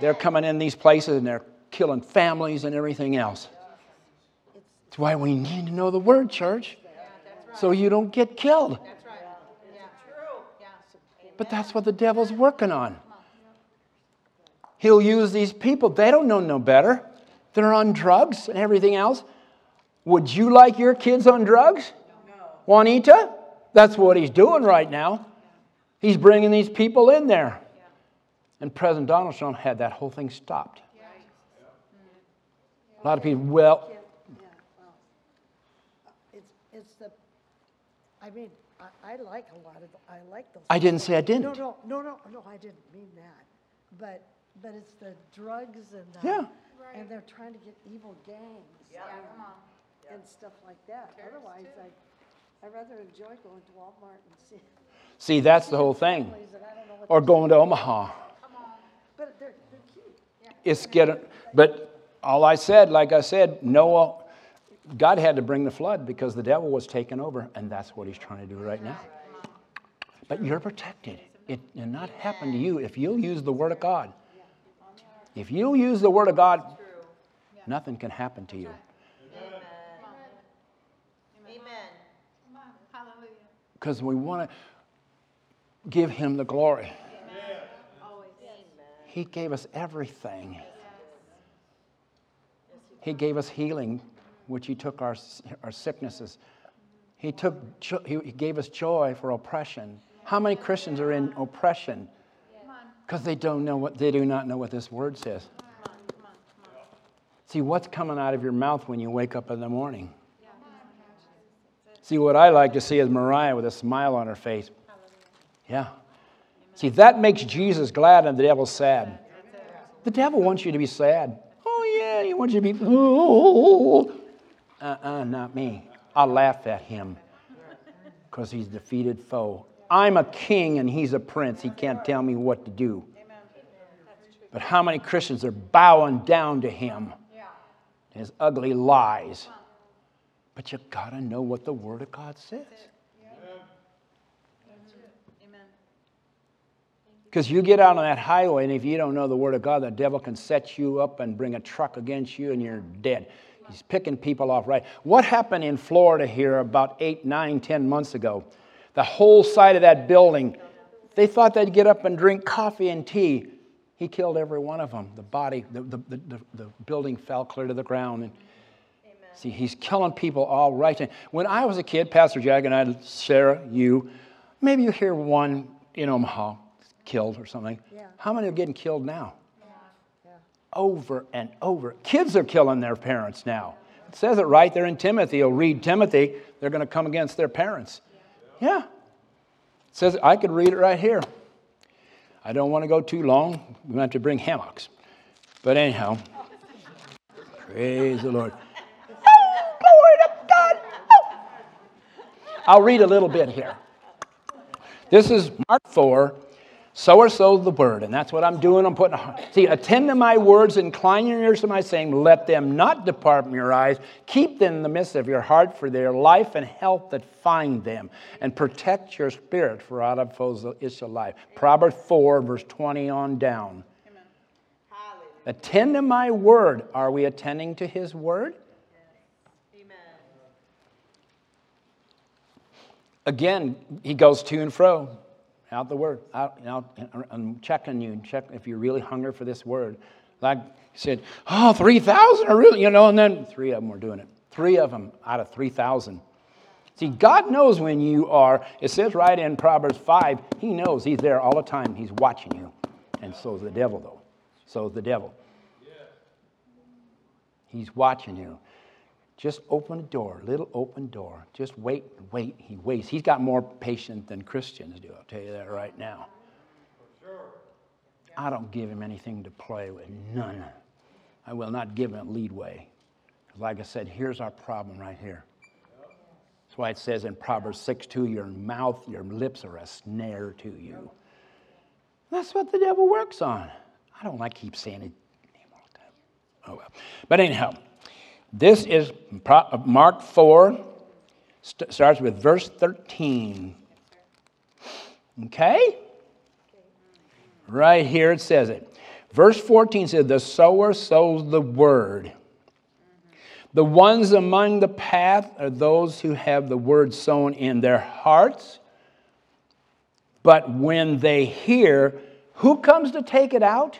they're coming in these places and they're killing families and everything else. That's why we need to know the Word, church, so you don't get killed. But that's what the devil's working on. He'll use these people. They don't know no better. They're on drugs and everything else. Would you like your kids on drugs? Juanita? That's what he's doing right now. He's bringing these people in there. And President Donald Trump had that whole thing stopped. A lot of people, well, Yeah, well, it's, it's the, I mean, I, I like a lot of, I like those. I didn't say I didn't. no, no, no, no, no, I didn't mean that. But, but it's the drugs and, uh, Yeah. and they're trying to get evil gangs. Yeah, come on. And stuff like that. Otherwise, I, I'd rather enjoy going to Walmart and see, See, that's the whole thing. places that I don't know what, Or going to Omaha. But they're, they're cute. it's getting but all i said like i said noah god had to bring the flood because the devil was taking over and that's what he's trying to do right now. But you're protected. It will not happen to you. If you'll use the word of god if you'll use the word of god nothing can happen to you. Amen. Hallelujah. because we want to give him the glory he gave us everything. He gave us healing which he took our, our sicknesses. He took he gave us joy for oppression. How many christians are in oppression? Because they don't know what they do not know what this word says. See what's coming out of your mouth when you wake up in the morning? See what i like to see is mariah with a smile on her face. Yeah see that makes jesus glad and the devil sad. The devil wants you to be sad. Oh yeah he wants you to be oh uh-uh not me. I'll laugh at him because he's defeated foe. I'm a king and he's a prince. He can't tell me what to do. But how many christians are bowing down to him? His ugly lies. But you gotta know what the word of god says Because you get out on that highway, and if you don't know the Word of God, the devil can set you up and bring a truck against you, and you're dead. He's picking people off right. What happened in Florida here about eight, nine, ten months ago? The whole side of that building, they thought they'd get up and drink coffee and tea. He killed every one of them. The body, the, the, the, the, building fell clear to the ground. And See, he's killing people all right. When I was a kid, Pastor Jack and I, Sarah, you, maybe you hear one in Omaha killed or something. Yeah. How many are getting killed now? Over and over. Kids are killing their parents now. It says it right there in Timothy. You'll read Timothy, they're going to come against their parents. Yeah. It says, I could read it right here. I don't want to go too long. We have to bring hammocks. But anyhow, praise the Lord. Oh, glory to God. Oh. I'll read a little bit here. This is Mark 4. So or so the word, and that's what I'm doing. I'm putting. A, see, attend to my words, incline your ears to my saying. Let them not depart from your eyes. Keep them in the midst of your heart, for their life and health that find them, and protect your spirit, for out of foes is life. Proverbs 4, verse 20 on down. Attend to my word. Are we attending to his word? Amen. Again, he goes to and fro, out the word, out, out, I'm checking you, check if you're really hungry for this word. Like he said, oh, 3,000 are really, you know, and then three of them were doing it. Three of them out of 3,000. See, God knows when you are, it says right in Proverbs 5, He knows He's there all the time. He's watching you. And so is the devil, though. So is the devil. He's watching you. Just open a door, little open door. Just wait, wait. He waits. He's got more patience than Christians do, I'll tell you that right now. I don't give him anything to play with, none. I will not give him leadway. Like I said, here's our problem right here. That's why it says in Proverbs 6 2, your mouth, your lips are a snare to you. That's what the devil works on. I don't like keep saying it. Oh well. But anyhow, this is uh, Mark 4, st- starts with verse 13. Okay? Right here it says it. Verse 14 says, The sower sows the word. The ones among the path are those who have the word sown in their hearts. But when they hear, who comes to take it out?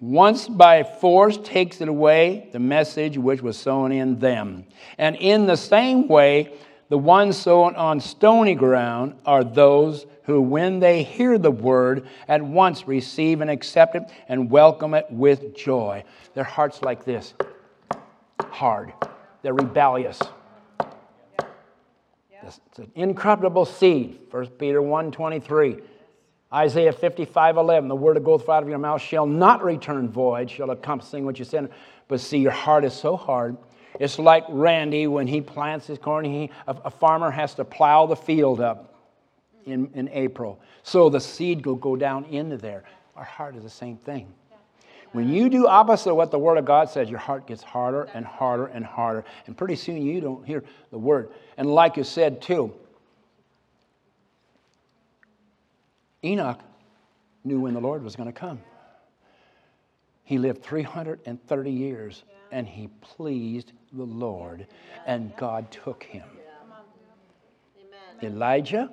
Once by force takes it away, the message which was sown in them. And in the same way, the ones sown on stony ground are those who, when they hear the word, at once receive and accept it and welcome it with joy. Their hearts like this hard. They're rebellious. It's an incorruptible seed. 1 Peter 1 23. Isaiah 55 11. The word that goeth out of your mouth shall not return void, shall accomplish what you send. But see, your heart is so hard. It's like Randy when he plants his corn. He, a, a farmer has to plow the field up in, in April. So the seed will go down into there. Our heart is the same thing. When you do opposite of what the Word of God says, your heart gets harder and harder and harder. And pretty soon you don't hear the Word. And like you said, too, Enoch knew when the Lord was going to come. He lived 330 years and he pleased the Lord, and God took him. Elijah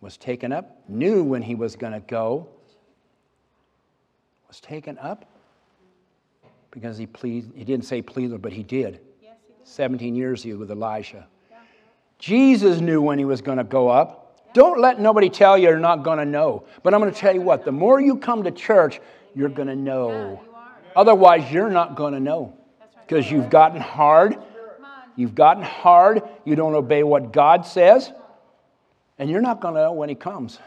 was taken up, knew when he was going to go, was taken up because he pleased, he didn't say pleased, but he did. 17 years he was with Elisha. Jesus knew when he was going to go up. Don't let nobody tell you you're not going to know. But I'm going to tell you what, the more you come to church, you're going to know. Otherwise, you're not going to know because you've gotten hard. You've gotten hard. You don't obey what God says. And you're not going to know when He comes.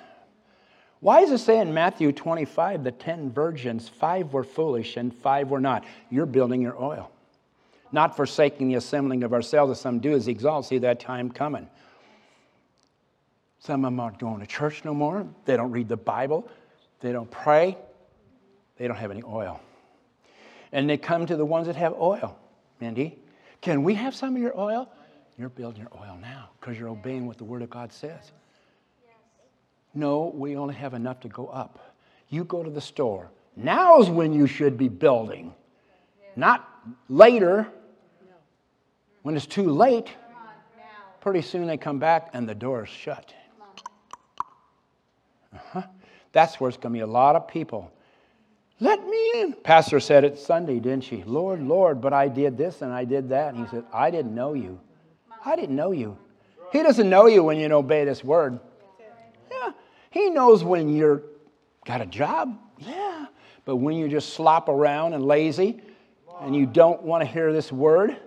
Why does it say in Matthew 25, the 10 virgins, five were foolish and five were not? You're building your oil. Not forsaking the assembling of ourselves as some do, as exalt, see that time coming. Some of them aren't going to church no more. They don't read the Bible. They don't pray. They don't have any oil. And they come to the ones that have oil. Mindy, can we have some of your oil? You're building your oil now because you're obeying what the Word of God says. No, we only have enough to go up. You go to the store. Now's when you should be building, not later when it's too late. Pretty soon they come back and the door is shut. Uh-huh. That's where it's going to be a lot of people. Let me in. Pastor said it Sunday, didn't she? Lord, Lord, but I did this and I did that. And he said, I didn't know you. I didn't know you. He doesn't know you when you obey this word. Yeah. He knows when you're got a job. Yeah. But when you just slop around and lazy and you don't want to hear this word,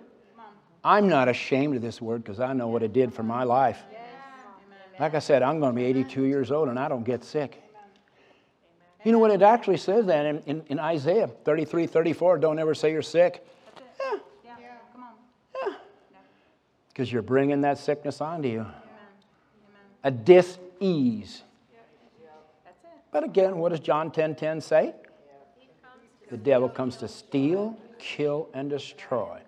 I'm not ashamed of this word because I know what it did for my life. Like I said, I'm going to be 82 years old and I don't get sick. You know what it actually says then in, in, in Isaiah 33, 34, don't ever say you're sick. Yeah. Yeah. Because you're bringing that sickness onto you. A dis-ease. But again, what does John 10, 10 say? The devil comes to steal, kill, and destroy.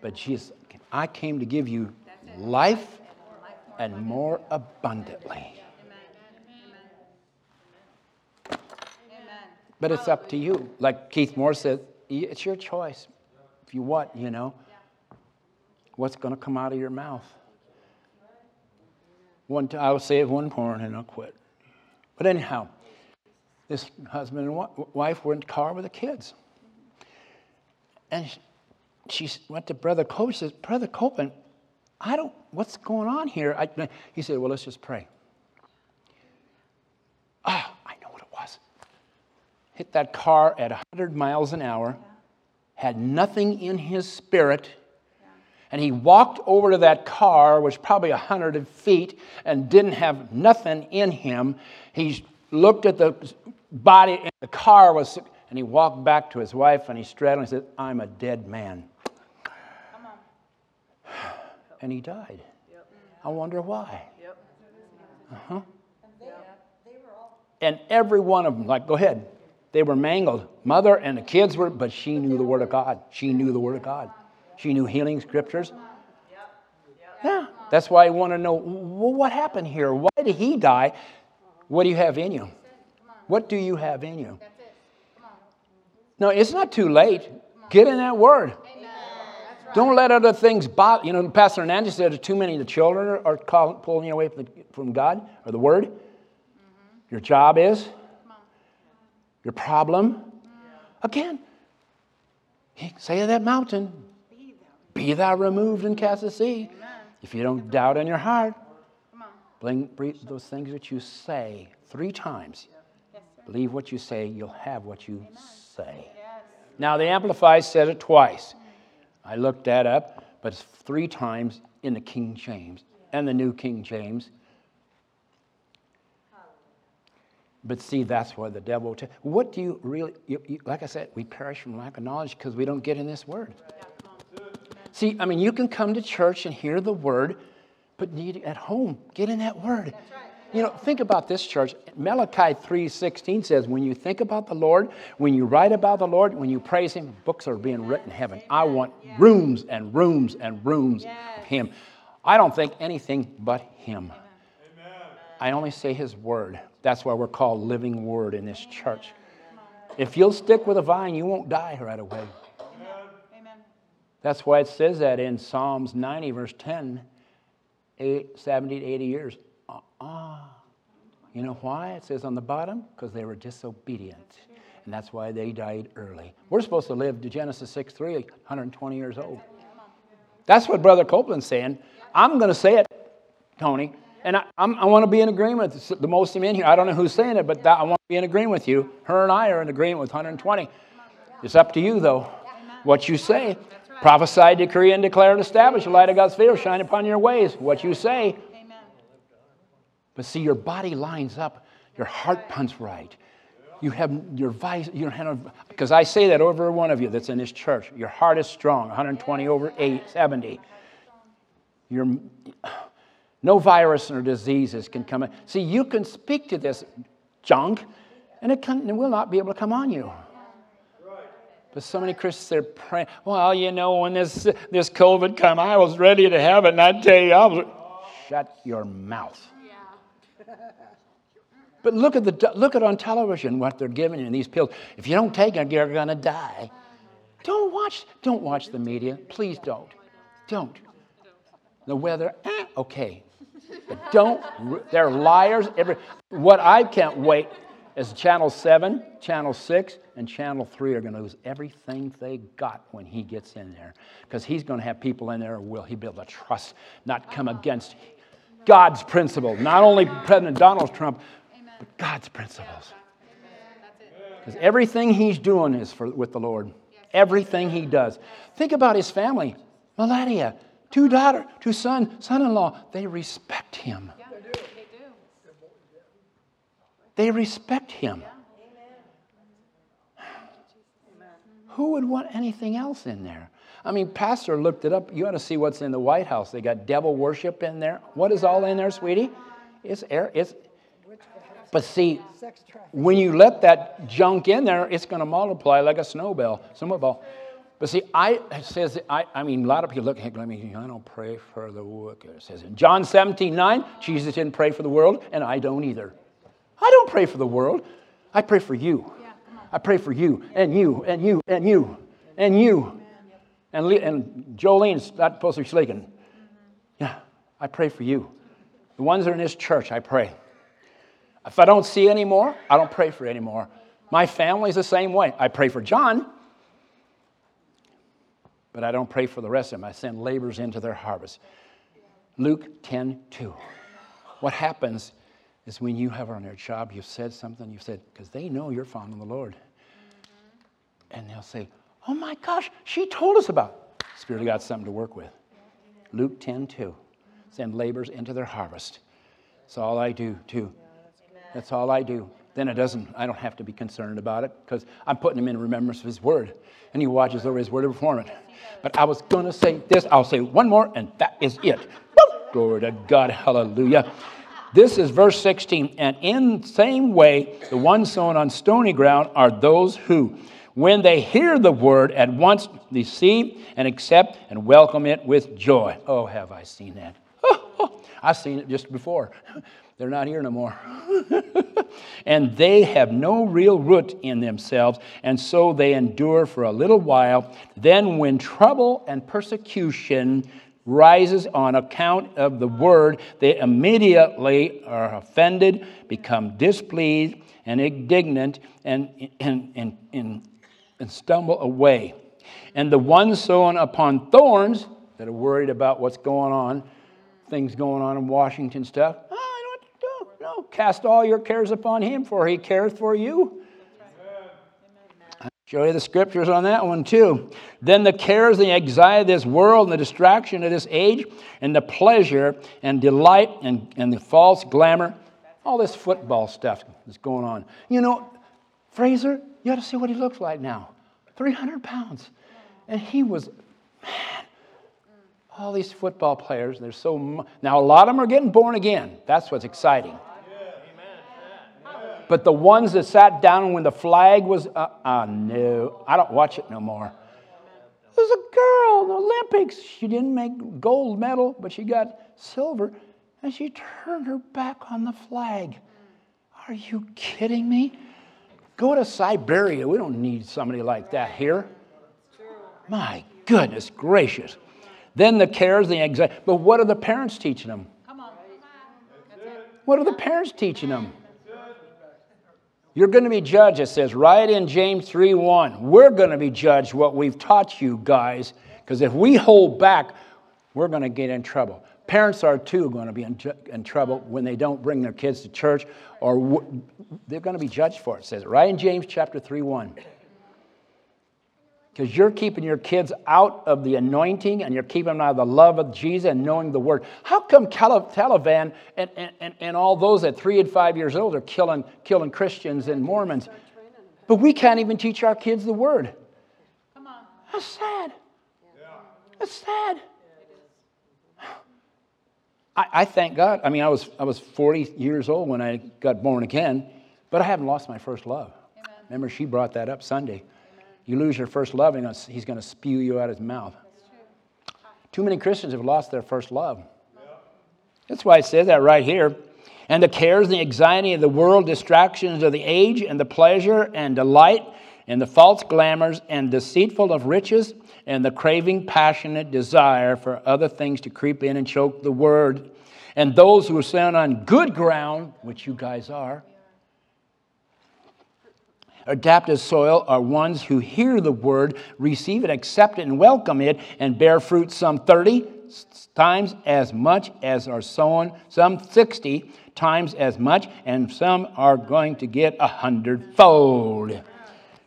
But Jesus, I came to give you life and more abundantly. But it's up to you. Like Keith Moore said, it's your choice. If you want, you know, what's going to come out of your mouth. One t- I'll it one porn and I'll quit. But anyhow, this husband and wife were in the car with the kids. And she went to Brother Cope. Says, Brother Copeland, I don't, what's going on here? I, he said, Well, let's just pray. Ah, I know what it was. Hit that car at 100 miles an hour, had nothing in his spirit, and he walked over to that car, which was probably 100 feet, and didn't have nothing in him. He looked at the body, and the car was, and he walked back to his wife, and he straddled and he said, I'm a dead man. And he died. I wonder why. Yep. Uh-huh. And every one of them, like, go ahead, they were mangled. Mother and the kids were, but she knew the Word of God. She knew the Word of God. She knew healing scriptures. Yeah, that's why I want to know well, what happened here? Why did he die? What do you have in you? What do you have in you? No, it's not too late. Get in that Word. Don't let other things bother. You know, Pastor Hernandez said too many of the children are, are call, pulling you away from, the, from God or the Word. Your job is. Your problem. Again, say to that mountain, be thou removed and cast to sea. If you don't doubt in your heart, bring, bring those things that you say three times. Believe what you say, you'll have what you say. Now, the Amplified said it twice. I looked that up, but it's three times in the King James and the New King James. But see, that's why the devil. tell what do you really? You, you, like I said, we perish from lack of knowledge because we don't get in this word. See, I mean, you can come to church and hear the word, but need at home get in that word. You know, think about this church. Malachi 3:16 says, "When you think about the Lord, when you write about the Lord, when you praise Him, books are being written in heaven. I want rooms and rooms and rooms of Him. I don't think anything but Him. I only say His word. That's why we're called living word in this church. If you'll stick with a vine, you won't die right away. Amen. That's why it says that in Psalms 90, verse 10, eight, 70 to 80 years. Uh-uh. You know why? It says on the bottom, because they were disobedient. And that's why they died early. We're supposed to live to Genesis 6 3, 120 years old. That's what Brother Copeland's saying. I'm going to say it, Tony. And I, I'm, i want to be in agreement with the most of in here. I don't know who's saying it, but that, I want to be in agreement with you. Her and I are in agreement with 120. It's up to you, though. What you say. Prophesy, decree, and declare and establish. The light of God's favor shine upon your ways. What you say. But see, your body lines up. Your heart pumps right. You have your vice, you have, because I say that over one of you that's in this church. Your heart is strong, 120 over 8, 70. Your, no virus or diseases can come in. See, you can speak to this junk, and it, can, it will not be able to come on you. But so many Christians, they're praying, well, you know, when this, this COVID come, I was ready to have it, and I tell you, I was... Shut your mouth. But look at, the, look at on television what they're giving you in these pills. If you don't take it, you're going to die. Don't watch, don't watch the media. Please don't. Don't. The weather, eh, okay. But don't, they're liars. Every, what I can't wait is Channel 7, Channel 6, and Channel 3 are going to lose everything they got when he gets in there. Because he's going to have people in there will he be able to trust, not come against God's principle. Not only President Donald Trump, but God's principles. Because everything he's doing is for, with the Lord. Everything he does. Think about his family. Melania, two daughter, two son, son-in-law. They respect him. They respect him. Who would want anything else in there? I mean, Pastor looked it up. You ought to see what's in the White House. They got devil worship in there. What is all in there, sweetie? It's air. It's. But see, when you let that junk in there, it's going to multiply like a snowball, snowball. But see, I says I, I mean, a lot of people look at me. I don't pray for the wicked. It says in John 17, 9, Jesus didn't pray for the world, and I don't either. I don't pray for the world. I pray for you. I pray for you and you and you and you and you. And, Le- and Jolene's not supposed to be sleeping. Yeah, I pray for you. The ones that are in this church, I pray. If I don't see any more, I don't pray for any more. My family's the same way. I pray for John, but I don't pray for the rest of them. I send laborers into their harvest. Luke 10 2. What happens is when you have on your job, you've said something, you've said, because they know you're following the Lord. And they'll say, Oh my gosh, she told us about. It. Spirit of something to work with. Luke 10 2. Send laborers into their harvest. That's all I do, too. That's all I do. then it doesn't, I don't have to be concerned about it because I'm putting him in remembrance of his word. And he watches over his word to perform it. But I was going to say this, I'll say one more, and that is it. Glory to God, hallelujah. This is verse 16. And in the same way, the ones sown on stony ground are those who, when they hear the word, at once receive and accept and welcome it with joy. Oh, have I seen that? I've seen it just before. They're not here no more. and they have no real root in themselves, and so they endure for a little while. Then, when trouble and persecution rises on account of the word, they immediately are offended, become displeased and indignant, and, and, and, and, and stumble away. And the ones sown upon thorns that are worried about what's going on, things going on in Washington stuff, oh, I don't know, no, cast all your cares upon him, for he cares for you. Show you the scriptures on that one too. Then the cares and the anxiety of this world and the distraction of this age and the pleasure and delight and, and the false glamour, all this football stuff that's going on. You know, Fraser, you ought to see what he looks like now 300 pounds. And he was, man, all these football players, they're so. Now, a lot of them are getting born again. That's what's exciting. But the ones that sat down when the flag was, uh, uh, no, I don't watch it no more. There's a girl in the Olympics. She didn't make gold medal, but she got silver, and she turned her back on the flag. Are you kidding me? Go to Siberia. We don't need somebody like that here. My goodness gracious. Then the cares, the anxiety. But what are the parents teaching them? Come on. What are the parents teaching them? You're going to be judged, it says right in James 3 1. We're going to be judged what we've taught you guys, because if we hold back, we're going to get in trouble. Parents are too going to be in, in trouble when they don't bring their kids to church, or w- they're going to be judged for it. It says it right in James chapter 3 1 because you're keeping your kids out of the anointing and you're keeping them out of the love of Jesus and knowing the word. How come Taliban and, and, and all those at three and five years old are killing, killing Christians and Mormons? But we can't even teach our kids the word. Come on. That's sad. That's sad. I, I thank God. I mean, I was, I was 40 years old when I got born again, but I haven't lost my first love. Remember, she brought that up Sunday. You lose your first love, and he's going to spew you out of his mouth. Too many Christians have lost their first love. That's why it says that right here. And the cares and the anxiety of the world, distractions of the age, and the pleasure and delight, and the false glamours, and deceitful of riches, and the craving, passionate desire for other things to creep in and choke the word. And those who sown on good ground, which you guys are, Adapted soil are ones who hear the word, receive it, accept it, and welcome it, and bear fruit some 30 times as much as are sown, some 60 times as much, and some are going to get a hundredfold.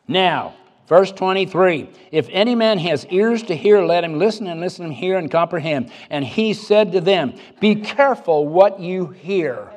Now, verse 23 If any man has ears to hear, let him listen, and listen and hear and comprehend. And he said to them, Be careful what you hear.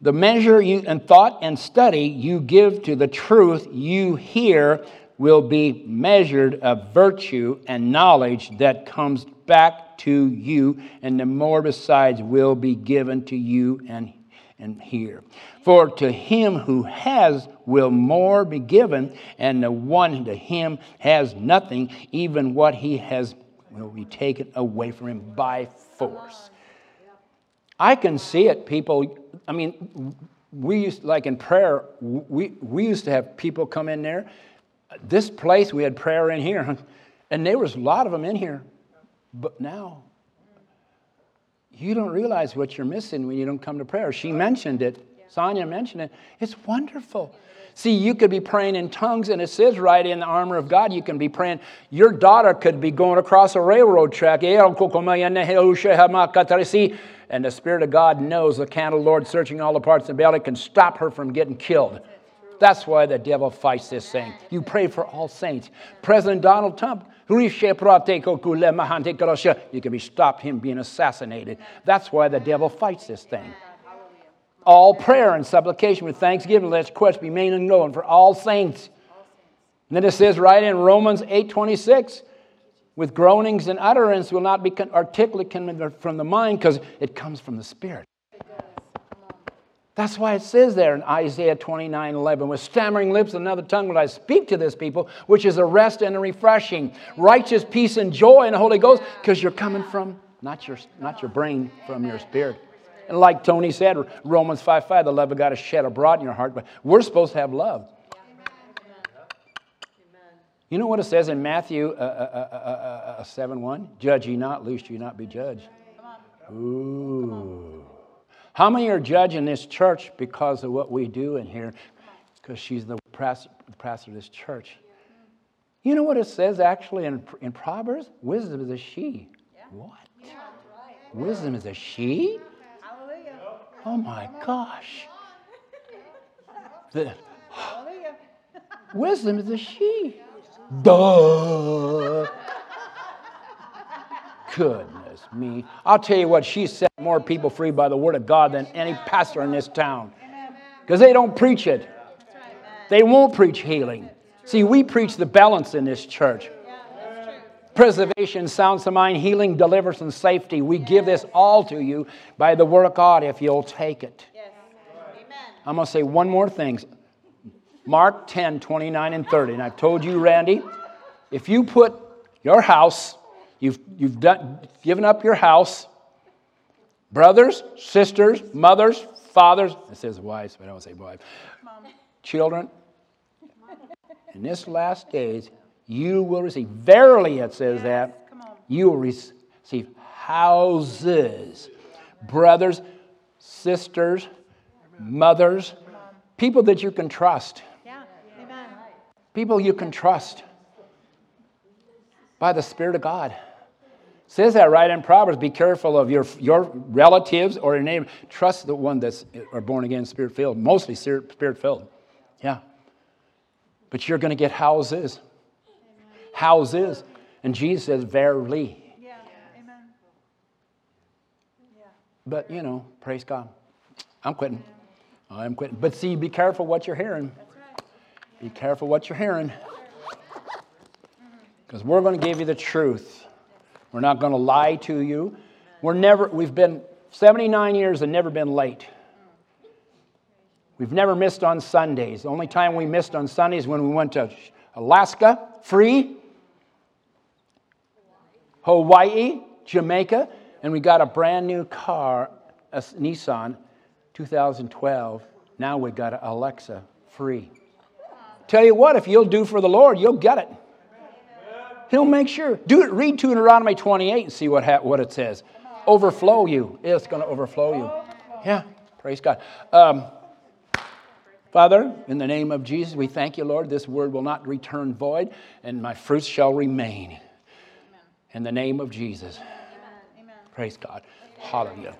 The measure you, and thought and study you give to the truth you hear will be measured of virtue and knowledge that comes back to you, and the more besides will be given to you and, and here. For to him who has will more be given, and the one to him has nothing, even what he has will be taken away from him by force. I can see it, people. I mean, we used, like in prayer, we, we used to have people come in there. This place, we had prayer in here, and there was a lot of them in here. But now, you don't realize what you're missing when you don't come to prayer. She mentioned it. Sonia mentioned it. It's wonderful. See, you could be praying in tongues, and it says right in the armor of God, you can be praying. Your daughter could be going across a railroad track eh, eh, oh, and the Spirit of God knows the candle Lord searching all the parts of the belly can stop her from getting killed. That's why the devil fights this thing. You pray for all saints. President Donald Trump, you can be stopped him being assassinated. That's why the devil fights this thing. All prayer and supplication with thanksgiving, let requests be made known for all saints. And then it says right in Romans 8:26, with groanings and utterance will not be con- articulate from the mind because it comes from the Spirit. That's why it says there in Isaiah 29 11, with stammering lips and another tongue will I speak to this people, which is a rest and a refreshing, righteous peace and joy in the Holy Ghost, because you're coming from not your, not your brain, from your spirit. And like Tony said, Romans 5 5, the love of God is shed abroad in your heart, but we're supposed to have love. You know what it says in Matthew uh, uh, uh, uh 7 1? Judge ye not, lest ye not be judged. Ooh. How many are judging this church because of what we do in here? Because she's the pastor, of this church. You know what it says actually in, in Proverbs? Wisdom is a she. What? Wisdom is a she? Oh my gosh. The, wisdom is a she. Duh. Goodness me. I'll tell you what, she set more people free by the word of God than any pastor in this town. Because they don't preach it. They won't preach healing. See, we preach the balance in this church preservation, sound of mind, healing, deliverance, and safety. We give this all to you by the word of God if you'll take it. Yes. I'm going to say one more thing. Mark 10, 29 and 30. And I've told you, Randy, if you put your house You've, you've done, given up your house. Brothers, sisters, mothers, fathers. It says wives, but I don't say wives. Children. In this last days, you will receive. Verily, it says that. You will receive houses. Brothers, sisters, mothers, people that you can trust. Yeah. People you can trust by the Spirit of God says that right in Proverbs. Be careful of your, your relatives or your neighbor. Trust the one that's are born again, spirit filled, mostly spirit filled. Yeah. But you're going to get houses. Houses. And Jesus says, verily. Yeah. Amen. Yeah. But, you know, praise God. I'm quitting. I'm quitting. But see, be careful what you're hearing. Be careful what you're hearing. Mm-hmm. Because we're going to give you the truth. We're not going to lie to you. We're never, we've been 79 years and never been late. We've never missed on Sundays. The only time we missed on Sundays when we went to Alaska, free, Hawaii, Jamaica, and we got a brand new car, a Nissan 2012. Now we got a Lexus free. Tell you what, if you'll do for the Lord, you'll get it. He'll make sure. Do it. Read Deuteronomy 28 and see what, ha- what it says. Overflow you. It's going to overflow you. Yeah. Praise God. Um, Father, in the name of Jesus, we thank you, Lord. This word will not return void, and my fruits shall remain. In the name of Jesus. Praise God. Hallelujah.